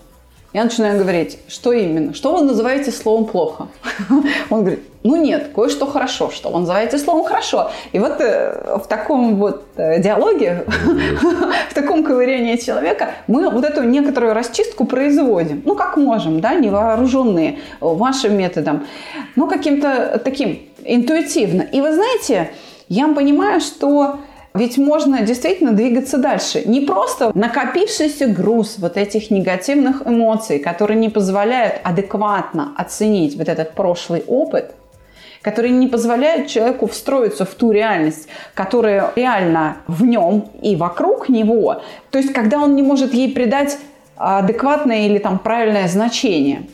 Я начинаю говорить, что именно? Что вы называете словом плохо? Он говорит, ну нет, кое-что хорошо. Что вы называете словом хорошо? И вот э, в таком вот э, диалоге, в таком ковырянии человека мы вот эту некоторую расчистку производим. Ну, как можем, да, невооруженные вашим методом. Ну, каким-то таким интуитивно. И вы знаете, я понимаю, что ведь можно действительно двигаться дальше. Не просто накопившийся груз вот этих негативных эмоций, которые не позволяют адекватно оценить вот этот прошлый опыт, которые не позволяют человеку встроиться в ту реальность, которая реально в нем и вокруг него. То есть, когда он не может ей придать адекватное или там правильное значение.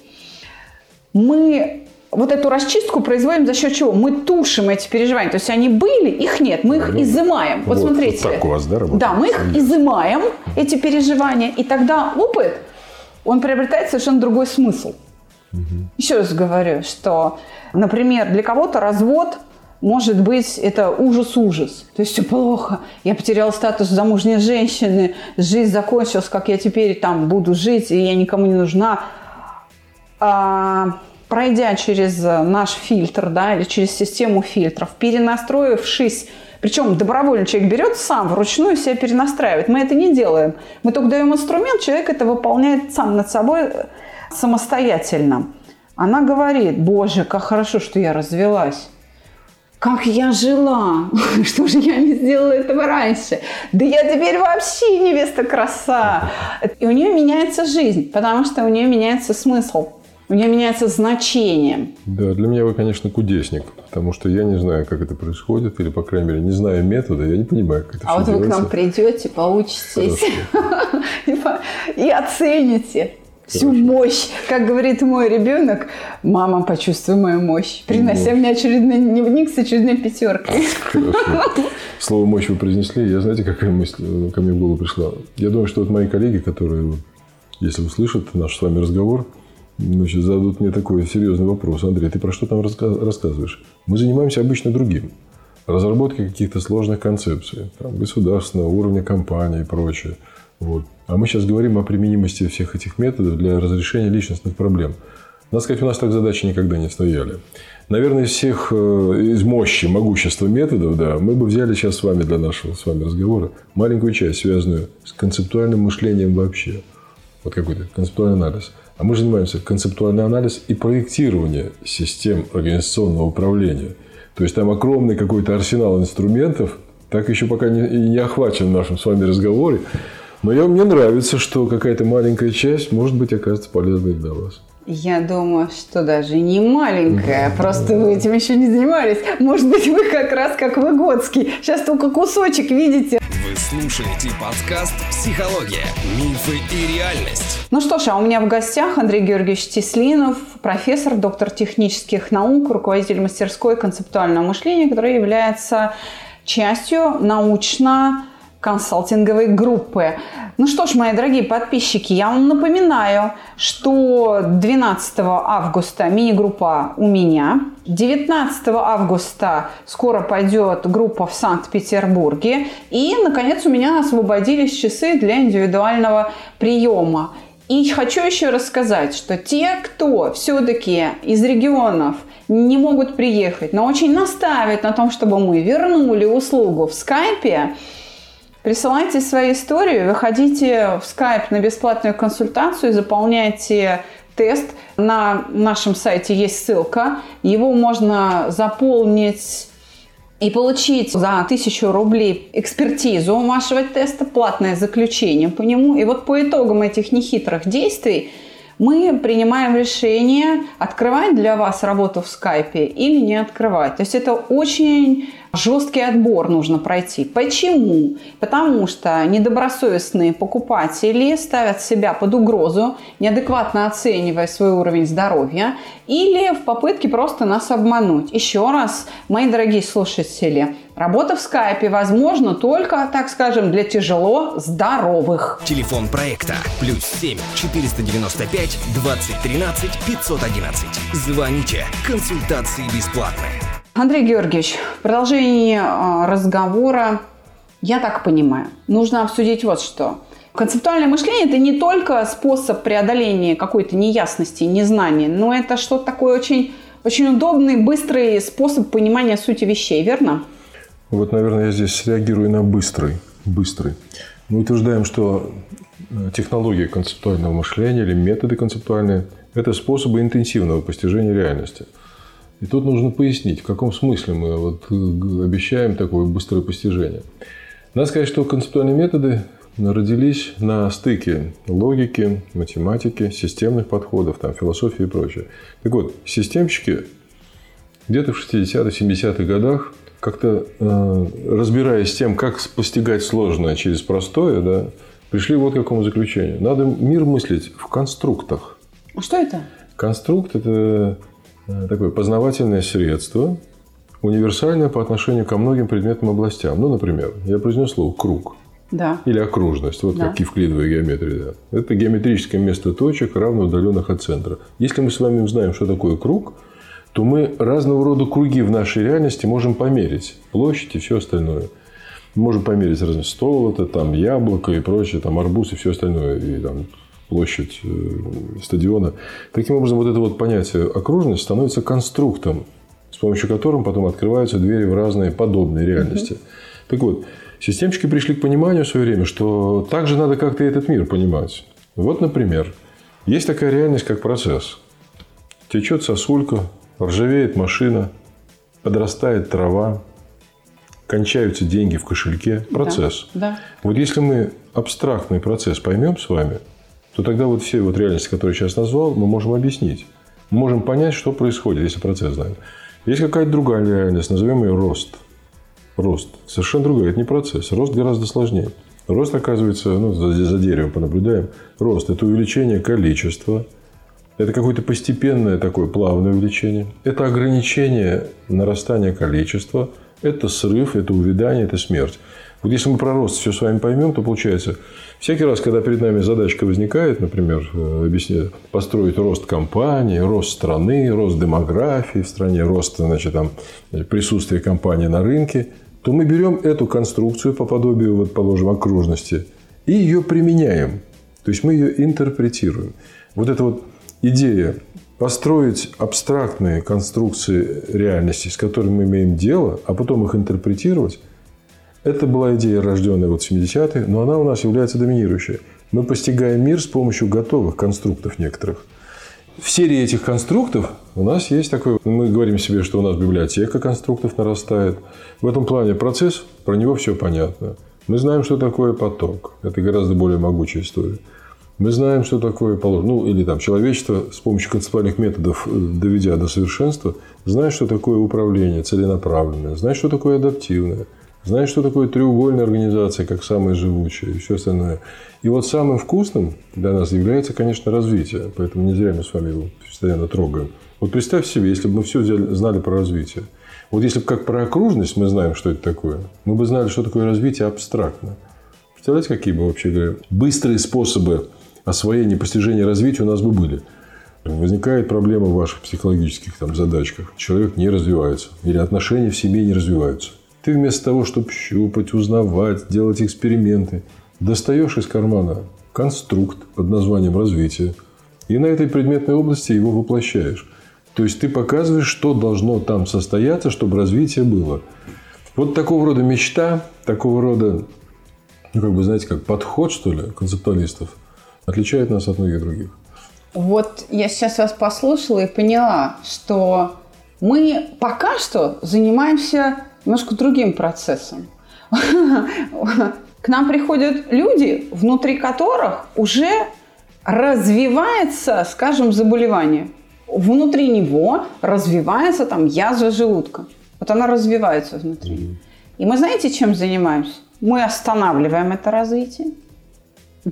Мы вот эту расчистку производим за счет чего? Мы тушим эти переживания. То есть они были, их нет, мы их ну, изымаем. Вот, вот смотрите. Вот так у вас, да, работает? Да, мы их изымаем, эти переживания, и тогда опыт, он приобретает совершенно другой смысл. Угу. Еще раз говорю, что, например, для кого-то развод может быть, это ужас-ужас. То есть все плохо. Я потеряла статус замужней женщины, жизнь закончилась, как я теперь там буду жить, и я никому не нужна. А, пройдя через э, наш фильтр, да, или через систему фильтров, перенастроившись причем добровольно человек берет сам вручную себя перенастраивает. Мы это не делаем. Мы только даем инструмент, человек это выполняет сам над собой э, самостоятельно. Она говорит, боже, как хорошо, что я развелась. Как я жила? Что же я не сделала этого раньше? Да я теперь вообще невеста краса. И у нее меняется жизнь, потому что у нее меняется смысл у нее меняется значение. Да, для меня вы, конечно, кудесник, потому что я не знаю, как это происходит, или, по крайней мере, не знаю метода, я не понимаю, как это А вот делается. вы к нам придете, поучитесь и оцените всю мощь. Как говорит мой ребенок, мама, почувствуй мою мощь, принося мне очередной дневник с очередной пятеркой. Хорошо. Слово «мощь» вы произнесли. Я знаете, какая мысль э, ко мне в голову пришла? Я думаю, что вот мои коллеги, которые, если услышат наш с вами разговор, значит, зададут мне такой серьезный вопрос. Андрей, ты про что там рассказываешь? Мы занимаемся обычно другим. Разработкой каких-то сложных концепций. Там, государственного уровня компании и прочее. Вот. А мы сейчас говорим о применимости всех этих методов для разрешения личностных проблем. Надо сказать, у нас так задачи никогда не стояли. Наверное, из всех, э, из мощи, могущества методов, да, мы бы взяли сейчас с вами для нашего с вами разговора маленькую часть, связанную с концептуальным мышлением вообще. Вот какой-то концептуальный анализ. А мы занимаемся концептуальный анализ и проектирование систем организационного управления. То есть там огромный какой-то арсенал инструментов, так еще пока не, не охвачен в нашем с вами разговоре. Но я, мне нравится, что какая-то маленькая часть может быть оказывается полезной для вас. Я думаю, что даже не маленькая, просто вы этим еще не занимались. Может быть, вы как раз как Выгодский. Сейчас только кусочек видите. Вы слушаете подкаст «Психология. Мифы и реальность». Ну что ж, а у меня в гостях Андрей Георгиевич Теслинов, профессор, доктор технических наук, руководитель мастерской концептуального мышления, который является частью научно консалтинговой группы. Ну что ж, мои дорогие подписчики, я вам напоминаю, что 12 августа мини-группа у меня. 19 августа скоро пойдет группа в Санкт-Петербурге. И, наконец, у меня освободились часы для индивидуального приема. И хочу еще рассказать, что те, кто все-таки из регионов не могут приехать, но очень настаивают на том, чтобы мы вернули услугу в скайпе, Присылайте свои истории, выходите в Skype на бесплатную консультацию, заполняйте тест. На нашем сайте есть ссылка. Его можно заполнить и получить за тысячу рублей экспертизу вашего теста, платное заключение по нему. И вот по итогам этих нехитрых действий мы принимаем решение, открывать для вас работу в скайпе или не открывать. То есть это очень жесткий отбор нужно пройти. Почему? Потому что недобросовестные покупатели ставят себя под угрозу, неадекватно оценивая свой уровень здоровья или в попытке просто нас обмануть. Еще раз, мои дорогие слушатели, Работа в скайпе возможна только, так скажем, для тяжело здоровых. Телефон проекта плюс 7 495 2013 511. Звоните. Консультации бесплатные. Андрей Георгиевич, в продолжении а, разговора, я так понимаю, нужно обсудить вот что. Концептуальное мышление – это не только способ преодоления какой-то неясности, незнания, но это что-то такое очень, очень удобный, быстрый способ понимания сути вещей, верно? Вот, наверное, я здесь реагирую на быстрый. быстрый. Мы утверждаем, что э, технологии концептуального мышления или методы концептуальные – это способы интенсивного постижения реальности – и тут нужно пояснить, в каком смысле мы вот э, обещаем такое быстрое постижение. Надо сказать, что концептуальные методы родились на стыке логики, математики, системных подходов, там, философии и прочее. Так вот, системщики где-то в 60-х, 70-х годах, как-то э, разбираясь с тем, как постигать сложное через простое, да, пришли вот к какому заключению. Надо мир мыслить в конструктах. А что это? Конструкт – это такое познавательное средство, универсальное по отношению ко многим предметным областям. Ну, например, я произнес слово «круг». Да. Или окружность, вот да. как евклидовая геометрия. Да. Это геометрическое место точек, равно удаленных от центра. Если мы с вами узнаем, что такое круг, то мы разного рода круги в нашей реальности можем померить. Площадь и все остальное. Мы можем померить разные стол, это там яблоко и прочее, там арбуз и все остальное. И там площадь э, стадиона. Таким образом, вот это вот понятие окружность становится конструктом, с помощью которого потом открываются двери в разные подобные реальности. Угу. Так вот, системщики пришли к пониманию в свое время, что также надо как-то этот мир понимать. Вот, например, есть такая реальность, как процесс. Течет сосулька, ржавеет машина, подрастает трава, кончаются деньги в кошельке. Процесс. Да, да. Вот если мы абстрактный процесс поймем с вами, то тогда вот все вот реальности, которые я сейчас назвал, мы можем объяснить. Мы можем понять, что происходит, если процесс знаем. Есть какая-то другая реальность, назовем ее рост. Рост. Совершенно другая. Это не процесс. Рост гораздо сложнее. Рост, оказывается, ну, за, за деревом понаблюдаем. Рост – это увеличение количества. Это какое-то постепенное такое плавное увеличение. Это ограничение нарастания количества. Это срыв, это увядание, это смерть. Вот если мы про рост все с вами поймем, то получается, всякий раз, когда перед нами задачка возникает, например, э, объяснить, построить рост компании, рост страны, рост демографии в стране, рост значит, там, присутствия компании на рынке, то мы берем эту конструкцию по подобию, вот, положим, окружности и ее применяем. То есть мы ее интерпретируем. Вот эта вот идея построить абстрактные конструкции реальности, с которыми мы имеем дело, а потом их интерпретировать, это была идея, рожденная вот в 70-е, но она у нас является доминирующей. Мы постигаем мир с помощью готовых конструктов некоторых. В серии этих конструктов у нас есть такой, мы говорим себе, что у нас библиотека конструктов нарастает. В этом плане процесс, про него все понятно. Мы знаем, что такое поток. Это гораздо более могучая история. Мы знаем, что такое положено. Ну, или там человечество с помощью концептуальных методов, э, доведя до совершенства, знает, что такое управление целенаправленное, знает, что такое адаптивное, знает, что такое треугольная организация, как самая живучая и все остальное. И вот самым вкусным для нас является, конечно, развитие. Поэтому не зря мы с вами его постоянно трогаем. Вот представь себе, если бы мы все взяли, знали про развитие. Вот если бы как про окружность мы знаем, что это такое, мы бы знали, что такое развитие абстрактно. Представляете, какие бы, вообще говоря, быстрые способы освоения, постижения развития у нас бы были. Возникает проблема в ваших психологических там, задачках. Человек не развивается. Или отношения в семье не развиваются. Ты вместо того, чтобы щупать, узнавать, делать эксперименты, достаешь из кармана конструкт под названием развитие и на этой предметной области его воплощаешь. То есть ты показываешь, что должно там состояться, чтобы развитие было. Вот такого рода мечта, такого рода, ну, как бы, знаете, как подход, что ли, концептуалистов, отличает нас от многих других. Вот я сейчас вас послушала и поняла, что мы пока что занимаемся немножко другим процессом. К нам приходят люди, внутри которых уже развивается, скажем, заболевание. Внутри него развивается там язва желудка. Вот она развивается внутри. И мы знаете, чем занимаемся? Мы останавливаем это развитие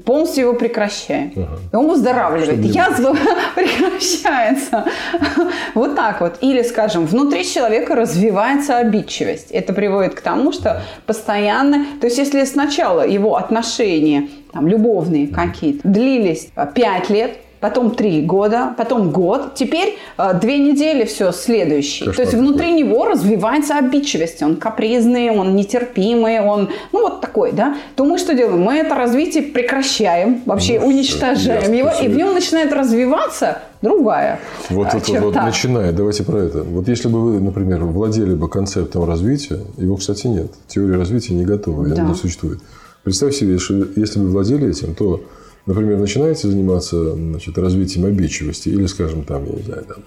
полностью его прекращаем. Ага. И он выздоравливает. Чтобы... Язва прекращается. вот так вот. Или, скажем, внутри человека развивается обидчивость. Это приводит к тому, что постоянно... То есть, если сначала его отношения, там, любовные какие-то, длились 5 лет, потом три года, потом год, теперь э, две недели все следующий. Кошмар. То есть внутри него развивается обидчивость, он капризный, он нетерпимый, он, ну вот такой, да. То мы что делаем? Мы это развитие прекращаем, вообще ну, уничтожаем его, и в нем начинает развиваться другая Вот а, это вот начинает. Давайте про это. Вот если бы вы, например, владели бы концептом развития, его, кстати, нет. Теория развития не готова, да. она не существует. Представь себе, если бы владели этим, то например, начинаете заниматься значит, развитием обидчивости или, скажем, там, я не знаю, там,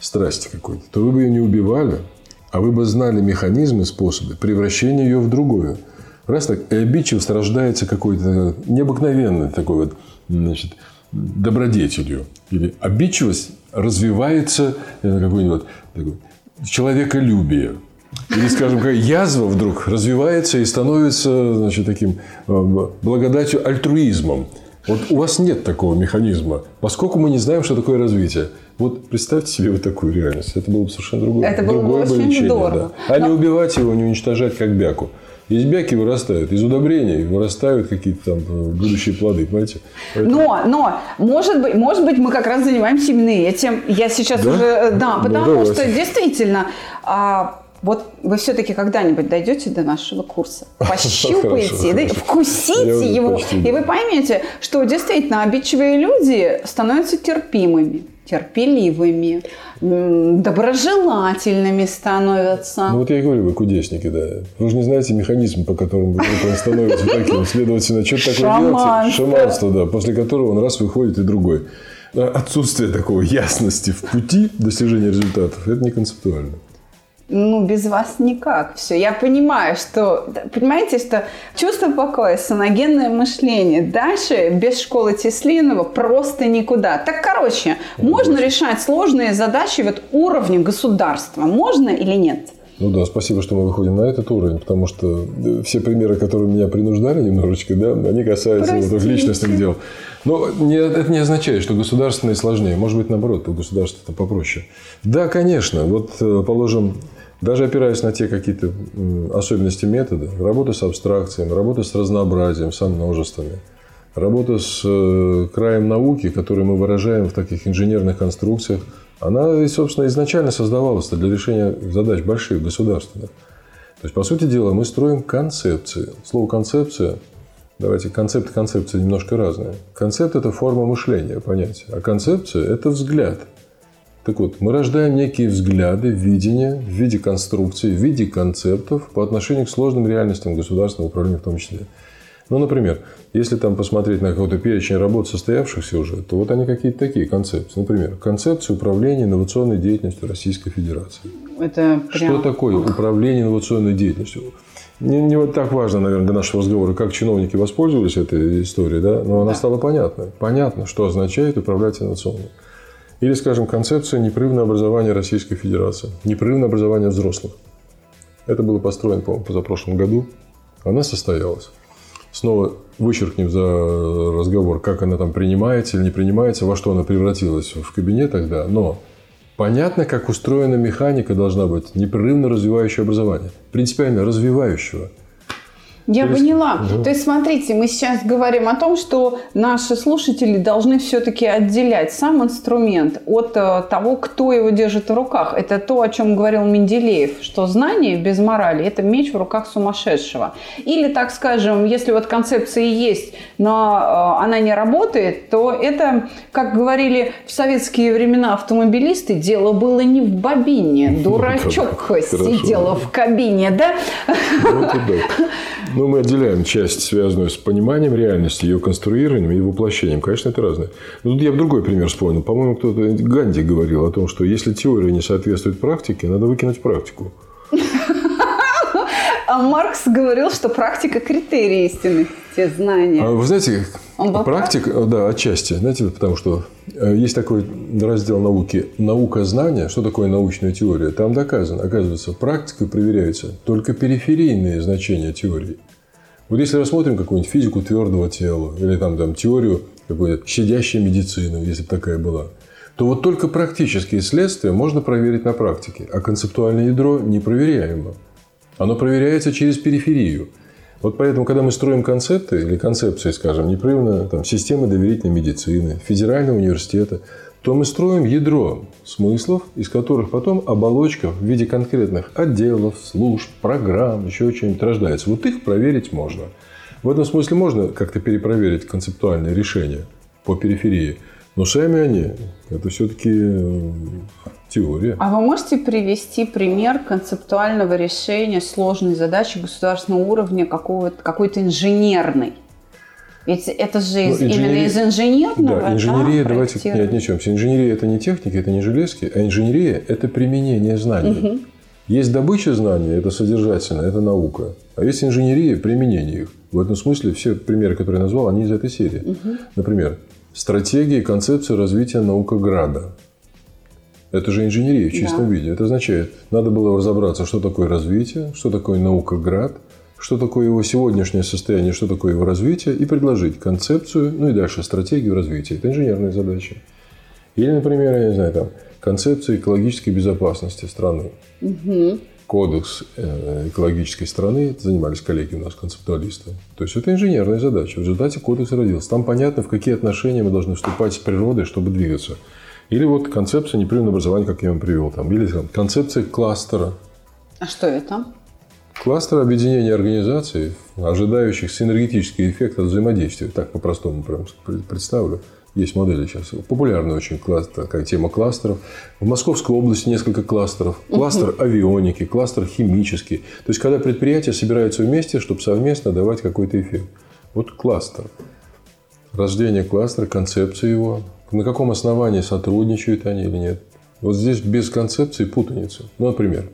страсти какой-то, то вы бы ее не убивали, а вы бы знали механизмы, способы превращения ее в другую. Раз так, и обидчивость рождается какой-то необыкновенной такой вот, значит, добродетелью. Или обидчивость развивается какой-нибудь такой, человеколюбие. Или, скажем, как язва вдруг развивается и становится значит, таким э, благодатью альтруизмом. Вот у вас нет такого механизма, поскольку мы не знаем, что такое развитие. Вот представьте себе вот такую реальность. Это было бы совершенно другое. Это было другое бы очень лечение, здорово. Да. А Но... не убивать его, не уничтожать как бяку. Из бяки вырастают, из удобрений вырастают какие-то там э, будущие плоды, понимаете? Поэтому... Но, но, может быть, может быть, мы как раз занимаемся именно этим. Я сейчас да? уже, э, да, ну, потому ну, что действительно а, вот вы все-таки когда-нибудь дойдете до нашего курса, пощупаете, да, вкусите его, и вы поймете, что действительно обидчивые люди становятся терпимыми терпеливыми, доброжелательными становятся. Ну вот я и говорю, вы кудесники, да. Вы же не знаете механизм, по которому он становится таким. Следовательно, что такое делать? Шаманство, да. После которого он раз выходит и другой. Отсутствие такой ясности в пути достижения результатов – это не концептуально ну, без вас никак. Все, я понимаю, что, понимаете, что чувство покоя, саногенное мышление, дальше без школы Теслинова просто никуда. Так, короче, можно решать сложные задачи вот уровня государства, можно или нет? Ну да, спасибо, что мы выходим на этот уровень, потому что э, все примеры, которые меня принуждали немножечко, да, они касаются вот личностных дел. Но не, это не означает, что государственное сложнее. Может быть, наоборот, у государства это попроще. Да, конечно. Вот, э, положим, даже опираясь на те какие-то особенности метода, работа с абстракциями, работа с разнообразием, со множествами, работа с э, краем науки, который мы выражаем в таких инженерных конструкциях, она, собственно, изначально создавалась для решения задач больших, государственных. То есть, по сути дела, мы строим концепции. Слово «концепция» Давайте, концепт и концепция немножко разные. Концепт – это форма мышления, понятие. А концепция – это взгляд – так вот, мы рождаем некие взгляды, видения в виде конструкций, в виде концептов по отношению к сложным реальностям государственного управления в том числе. Ну, например, если там посмотреть на какой-то перечень работ, состоявшихся уже, то вот они какие-то такие концепции. Например, концепция управления инновационной деятельностью Российской Федерации. Это прям... Что такое управление инновационной деятельностью? Не, не вот так важно, наверное, для нашего разговора, как чиновники воспользовались этой историей, да, но она Да. стала понятной. Понятно, что означает управлять инновационно. Или, скажем, концепция непрерывного образования Российской Федерации. Непрерывное образование взрослых. Это было построено, по-моему, позапрошлом году. Она состоялась. Снова вычеркнем за разговор, как она там принимается или не принимается, во что она превратилась в кабинет тогда. Но понятно, как устроена механика должна быть непрерывно развивающего образования. Принципиально развивающего. Я То есть- поняла. Да. То есть, смотрите, мы сейчас говорим о том, что наши слушатели должны все-таки отделять сам инструмент от э, того, кто его держит в руках. Это то, о чем говорил Менделеев, что знание без морали – это меч в руках сумасшедшего. Или, так скажем, если вот концепция есть, но э, она не работает, то это, как говорили в советские времена автомобилисты, дело было не в бобине. Дурачок сидела в кабине, да? Но мы отделяем часть, связанную с пониманием реальности, ее конструированием и воплощением. Конечно, это разное. Но тут я другой пример вспомнил. По-моему, кто-то Ганди говорил о том, что если теория не соответствует практике, надо выкинуть практику. А Маркс говорил, что практика – критерий истинных те знания. А вы знаете, Он был практика, да, отчасти, знаете, потому что э, есть такой раздел науки «Наука знания». Что такое научная теория? Там доказано, оказывается, практикой проверяются только периферийные значения теории. Вот если рассмотрим какую-нибудь физику твердого тела или там, там теорию какой-то щадящей медицины, если бы такая была, то вот только практические следствия можно проверить на практике, а концептуальное ядро непроверяемо. Оно проверяется через периферию. Вот поэтому, когда мы строим концепты или концепции, скажем, непрерывно там, системы доверительной медицины, федерального университета, то мы строим ядро смыслов, из которых потом оболочка в виде конкретных отделов, служб, программ, еще чего-нибудь рождается. Вот их проверить можно. В этом смысле можно как-то перепроверить концептуальные решения по периферии. Но сами они, это все-таки теория. А вы можете привести пример концептуального решения сложной задачи государственного уровня какого-то, какой-то инженерной? Ведь это же из- Ну, именно из инженерного, Да, инженерия, да, давайте не отнесемся. Инженерия – это не техника, это не железки, а инженерия – это применение знаний. Есть добыча знаний, это содержательно, это наука. А есть инженерия, применение их. В этом смысле все примеры, которые я назвал, они из этой серии. Например, стратегия и концепция развития наукограда. Это же инженерия в чистом Да. виде. Это означает, надо было разобраться, что такое развитие, что такое наукоград, что такое его сегодняшнее состояние, что такое его развитие, и предложить концепцию, ну и дальше стратегию развития. Это инженерная задача. Или, например, я не знаю, там, концепция экологической безопасности страны. Кодекс э, экологической страны занимались коллеги у нас, концептуалисты. То есть это инженерная задача. В результате кодекс родился. Там понятно, в какие отношения мы должны вступать с природой, чтобы двигаться. Или вот концепция непрерывного образования, как я вам привел. Там. Или там, концепция кластера. А что это? Кластер объединения организаций, ожидающих синергетический эффект от взаимодействия. Так по-простому прям представлю. Есть модели сейчас. Популярная очень класс, такая тема кластеров. В Московской области несколько кластеров. Кластер авионики, кластер химический. То есть, когда предприятия собираются вместе, чтобы совместно давать какой-то эффект. Вот кластер. Рождение кластера, концепция его. На каком основании сотрудничают они или нет. Вот здесь без концепции путаница. Ну, например,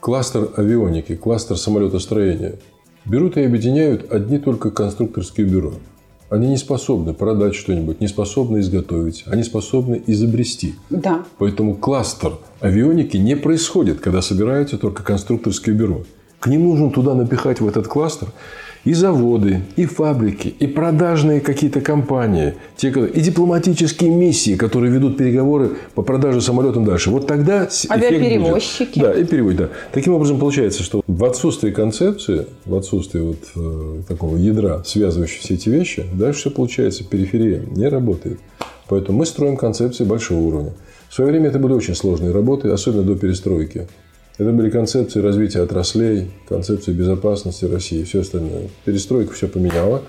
кластер авионики, кластер самолетостроения берут и объединяют одни только конструкторские бюро. Они не способны продать что-нибудь, не способны изготовить, они способны изобрести. Да. Поэтому кластер авионики не происходит, когда собираются только конструкторские бюро. К ним нужно туда напихать в этот кластер и заводы, и фабрики, и продажные какие-то компании, те, и дипломатические миссии, которые ведут переговоры по продаже самолетам дальше. Вот тогда эффект будет. Авиаперевозчики. Да, и переводить, да. Таким образом, получается, что в отсутствии концепции, в отсутствии вот э, такого ядра, связывающего все эти вещи, дальше все получается периферия, не работает. Поэтому мы строим концепции большого уровня. В свое время это были очень сложные работы, особенно до перестройки. Это были концепции развития отраслей, концепции безопасности России и все остальное. Перестройка все поменяла.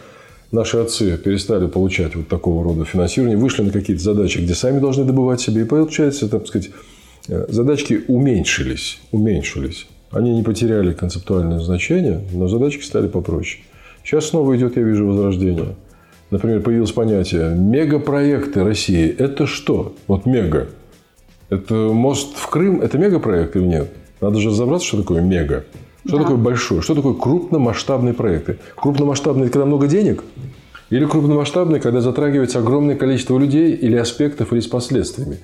Наши отцы перестали получать вот такого рода финансирование, вышли на какие-то задачи, где сами должны добывать себе. И получается, так сказать, э, задачки уменьшились. Уменьшились. Они не потеряли концептуальное значение, но задачки стали попроще. Сейчас снова идет, я вижу, возрождение. Например, появилось понятие мегапроекты России. Это что? Вот мега. Это мост в Крым – это мегапроект или нет? Надо же разобраться, что такое мега. Что Да. такое большой? Что такое крупномасштабные проекты? Крупномасштабные – когда много денег? Или крупномасштабные, когда затрагивается огромное количество людей или аспектов, или с последствиями?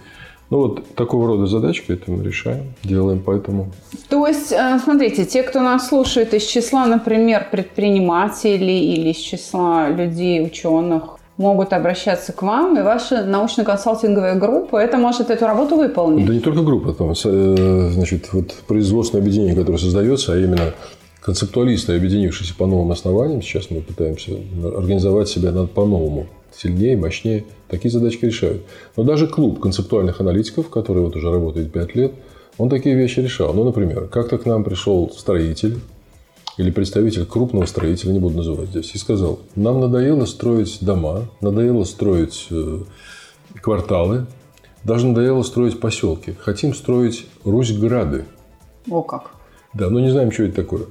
Ну, вот такого рода задачки это мы решаем, делаем, поэтому То есть, э, смотрите, те, кто нас слушает из числа, например, предпринимателей или из числа людей, ученых, могут обращаться к вам, и ваша научно-консалтинговая группа это может эту работу выполнить. Да не только группа, там, э, значит, вот производственное объединение, которое создается, а именно концептуалисты, объединившиеся по новым основаниям, сейчас мы пытаемся организовать себя по-новому, сильнее, мощнее, такие задачки решают. Но даже клуб концептуальных аналитиков, который вот уже работает 5 лет, он такие вещи решал. Ну, например, как-то к нам пришел строитель или представитель крупного строителя, не буду называть здесь, и сказал, нам надоело строить дома, надоело строить э, кварталы, даже надоело строить поселки. Хотим строить Русь-грады. О как. Да, но не знаем, что это такое.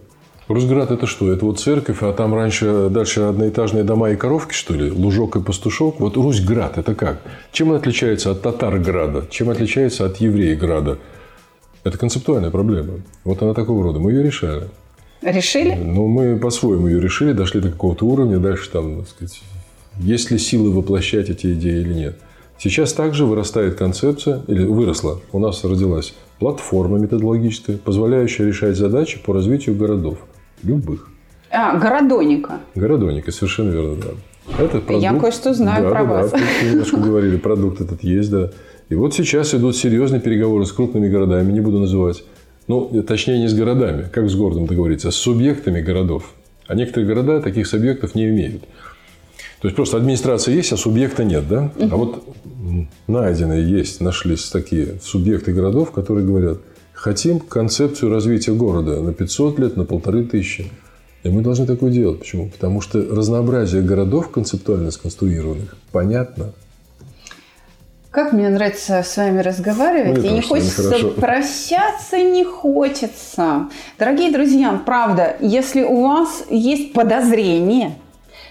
Русград это что? Это вот церковь, а там раньше дальше одноэтажные дома и коровки, что ли? Лужок и пастушок. Вот Русьград это как? Чем он отличается от Татарграда? Чем отличается от Еврееграда? Это концептуальная проблема. Вот она такого рода. Мы ее решали. Решили? Ну, мы по-своему ее решили, дошли до какого-то уровня. Дальше там, так сказать, есть ли силы воплощать эти идеи или нет. Сейчас также вырастает концепция, или выросла, у нас родилась платформа методологическая, позволяющая решать задачи по развитию городов. Любых. А, городоника. Городоника, совершенно верно, да. Это продукт. Я кое-что знаю да, про да, вас. Да, немножко говорили, продукт этот есть, да. И вот сейчас идут серьезные переговоры с крупными городами, не буду называть. Ну, точнее, не с городами, как с городом договориться, а с субъектами городов. А некоторые города таких субъектов не имеют. То есть просто администрация есть, а субъекта нет, да? А вот м, найденные есть, нашлись такие субъекты городов, которые говорят, хотим концепцию развития города на 500 лет, на полторы тысячи. И мы должны такое делать. Почему? Потому что разнообразие городов концептуально сконструированных понятно. Как мне нравится с вами разговаривать. Мне и не хочется хорошо. прощаться, не хочется. Дорогие друзья, правда, если у вас есть подозрение,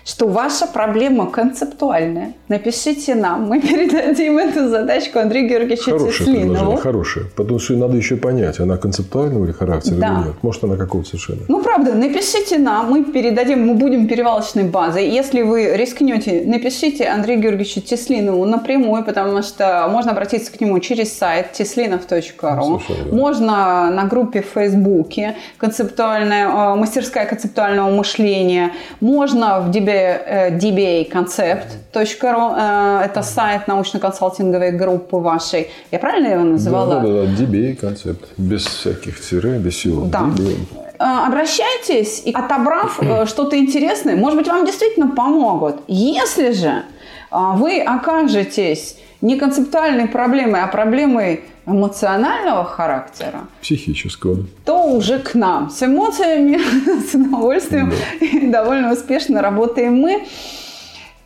что ваша проблема концептуальная, напишите нам, мы передадим эту задачку Андрею Георгиевичу Хорошее Теслинову. предложение, хорошее. Потому что надо еще понять, она концептуального или характера Да. или нет. Может, она какого совершенно. Ну, правда, напишите нам, мы передадим, мы будем перевалочной базой. Если вы рискнете, напишите Андрею Георгиевичу Теслинову напрямую, потому что можно обратиться к нему через сайт teslinov.ru. Верно. Можно на группе в Фейсбуке концептуальная, э, мастерская концептуального мышления. Можно в DB, э, dbaconcept.ru. э, Это сайт научно-консалтинговой группы вашей. Я правильно его называла? Да, да, да, DBA концепт. Без всяких тире, без всего. Да. DBA. Э, обращайтесь и отобрав что-то интересное, может быть, вам действительно помогут. Если же вы окажетесь не концептуальной проблемой, а проблемой эмоционального характера, Психического. то уже к нам. С эмоциями, с удовольствием и довольно успешно работаем мы.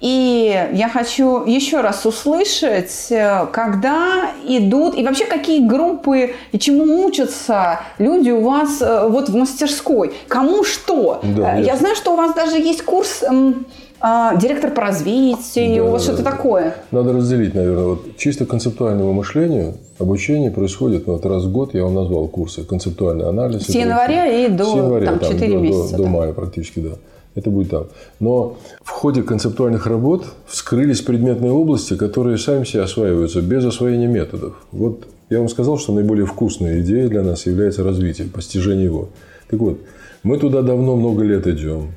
И я хочу еще раз услышать, э, когда идут, и вообще какие группы, и чему учатся люди у вас э, вот в мастерской. Кому что. Да, Э, я ясно. знаю, что у вас даже есть курс а, директор по развитию, Да, вот что-то такое. Надо разделить, наверное. Вот чисто концептуальному мышлению обучение происходит, ну, вот раз в год я вам назвал курсы. Концептуальный анализ. С января и до, С января, там, там, 4 до, до- месяца, До, да. мая практически, да. Это будет там. Но в ходе концептуальных работ вскрылись предметные области, которые сами себе осваиваются без освоения методов. Вот я вам сказал, что наиболее вкусная идея для нас является развитие, постижение его. Так вот, мы туда давно много лет идем.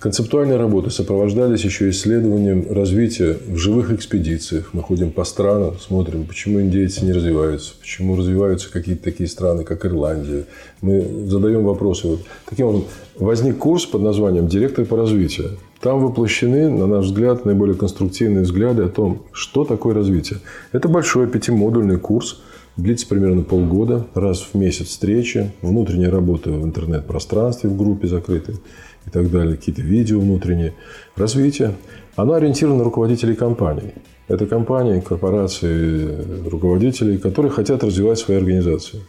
Концептуальные работы сопровождались еще исследованием развития в живых экспедициях. Мы ходим по странам, смотрим, почему индейцы не развиваются, почему развиваются какие-то такие страны, как Ирландия. Мы задаем вопросы. Вот. Таким образом, возник курс под названием «Директор по развитию». Там воплощены, на наш взгляд, наиболее конструктивные взгляды о том, что такое развитие. Это большой пятимодульный курс, длится примерно полгода, раз в месяц встречи, внутренняя работа в интернет-пространстве в группе закрытой и так далее, какие-то видео внутренние. Развитие. Оно ориентировано на руководителей компаний. Это компании, корпорации, руководителей, которые хотят развивать свои организации.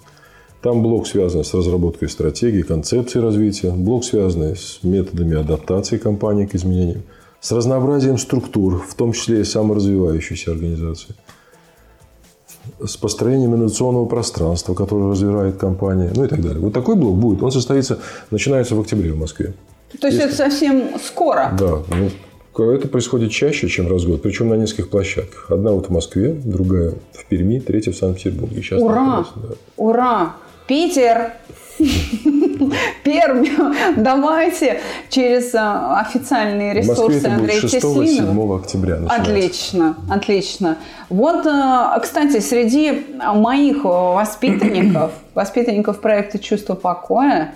Там блок связан с разработкой стратегии, концепции развития, блок связанный с методами адаптации компании к изменениям, с разнообразием структур, в том числе и саморазвивающейся организации. с построением инновационного пространства, которое развивает компания, ну и так далее. Вот такой блок будет. Он состоится, начинается в октябре в Москве. То есть Если... это совсем скоро? Да. Ну, это происходит чаще, чем раз в год, причем на нескольких площадках. Одна вот в Москве, другая в Перми, третья в Санкт-Петербурге. Сейчас Ура! Да. Ура! Питер! Пермь, давайте через а, официальные ресурсы Андрея Теслинова. 6-7 октября начинается. Отлично, отлично. Вот, а, кстати, среди моих воспитанников, воспитанников проекта «Чувство покоя»,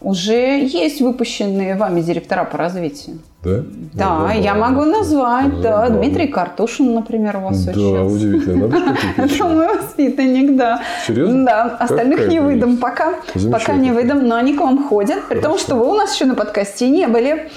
уже есть выпущенные вами директора по развитию. Да? Да, да я могу назвать. Да, да, Дмитрий Картушин, например, у вас да, учился. Да, удивительно. Это мой воспитанник, да. Серьезно? Да, остальных не выдам пока. Пока не выдам, но они к вам ходят. При том, что вы у нас еще на подкасте не были.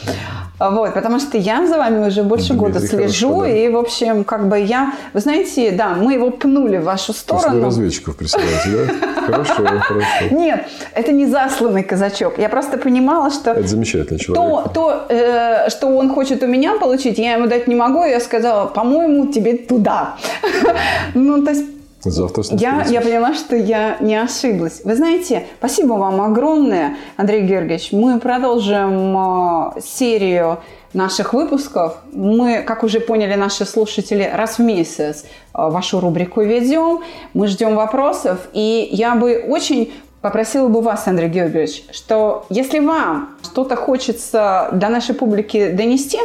Вот, потому что я за вами уже больше Дмитрий, года слежу, хорошо, да. и, в общем, как бы я... Вы знаете, да, мы его пнули в вашу сторону. Вы разведчиков присылаете, да? Хорошо, хорошо. Нет, это не засланный казачок. Я просто понимала, что... Это замечательный человек. То, то э, что он хочет у меня получить, я ему дать не могу. Я сказала, по-моему, тебе туда. Ну, то есть Завтра я, я поняла, что я не ошиблась. Вы знаете, спасибо вам огромное, Андрей Георгиевич. Мы продолжим э, серию наших выпусков. Мы, как уже поняли наши слушатели, раз в месяц э, вашу рубрику ведем. Мы ждем вопросов. И я бы очень попросила бы вас, Андрей Георгиевич, что если вам что-то хочется для нашей публики донести,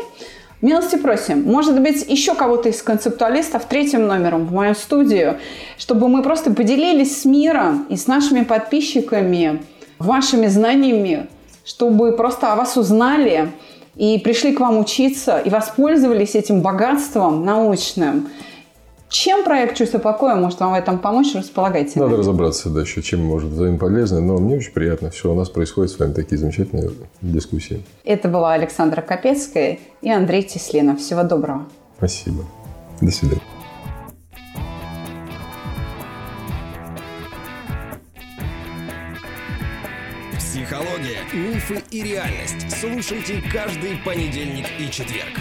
Милости просим. Может быть, еще кого-то из концептуалистов третьим номером в мою студию, чтобы мы просто поделились с миром и с нашими подписчиками вашими знаниями, чтобы просто о вас узнали и пришли к вам учиться и воспользовались этим богатством научным. Чем проект «Чувство покоя» может вам в этом помочь? Располагайте. Надо разобраться дальше, чем может взаимополезно. Но мне очень приятно. Все, у нас происходят с вами такие замечательные дискуссии. Это была Александра Капецкая и Андрей Теслинов. Всего доброго. Спасибо. До свидания. Психология, мифы и реальность. Слушайте каждый понедельник и четверг.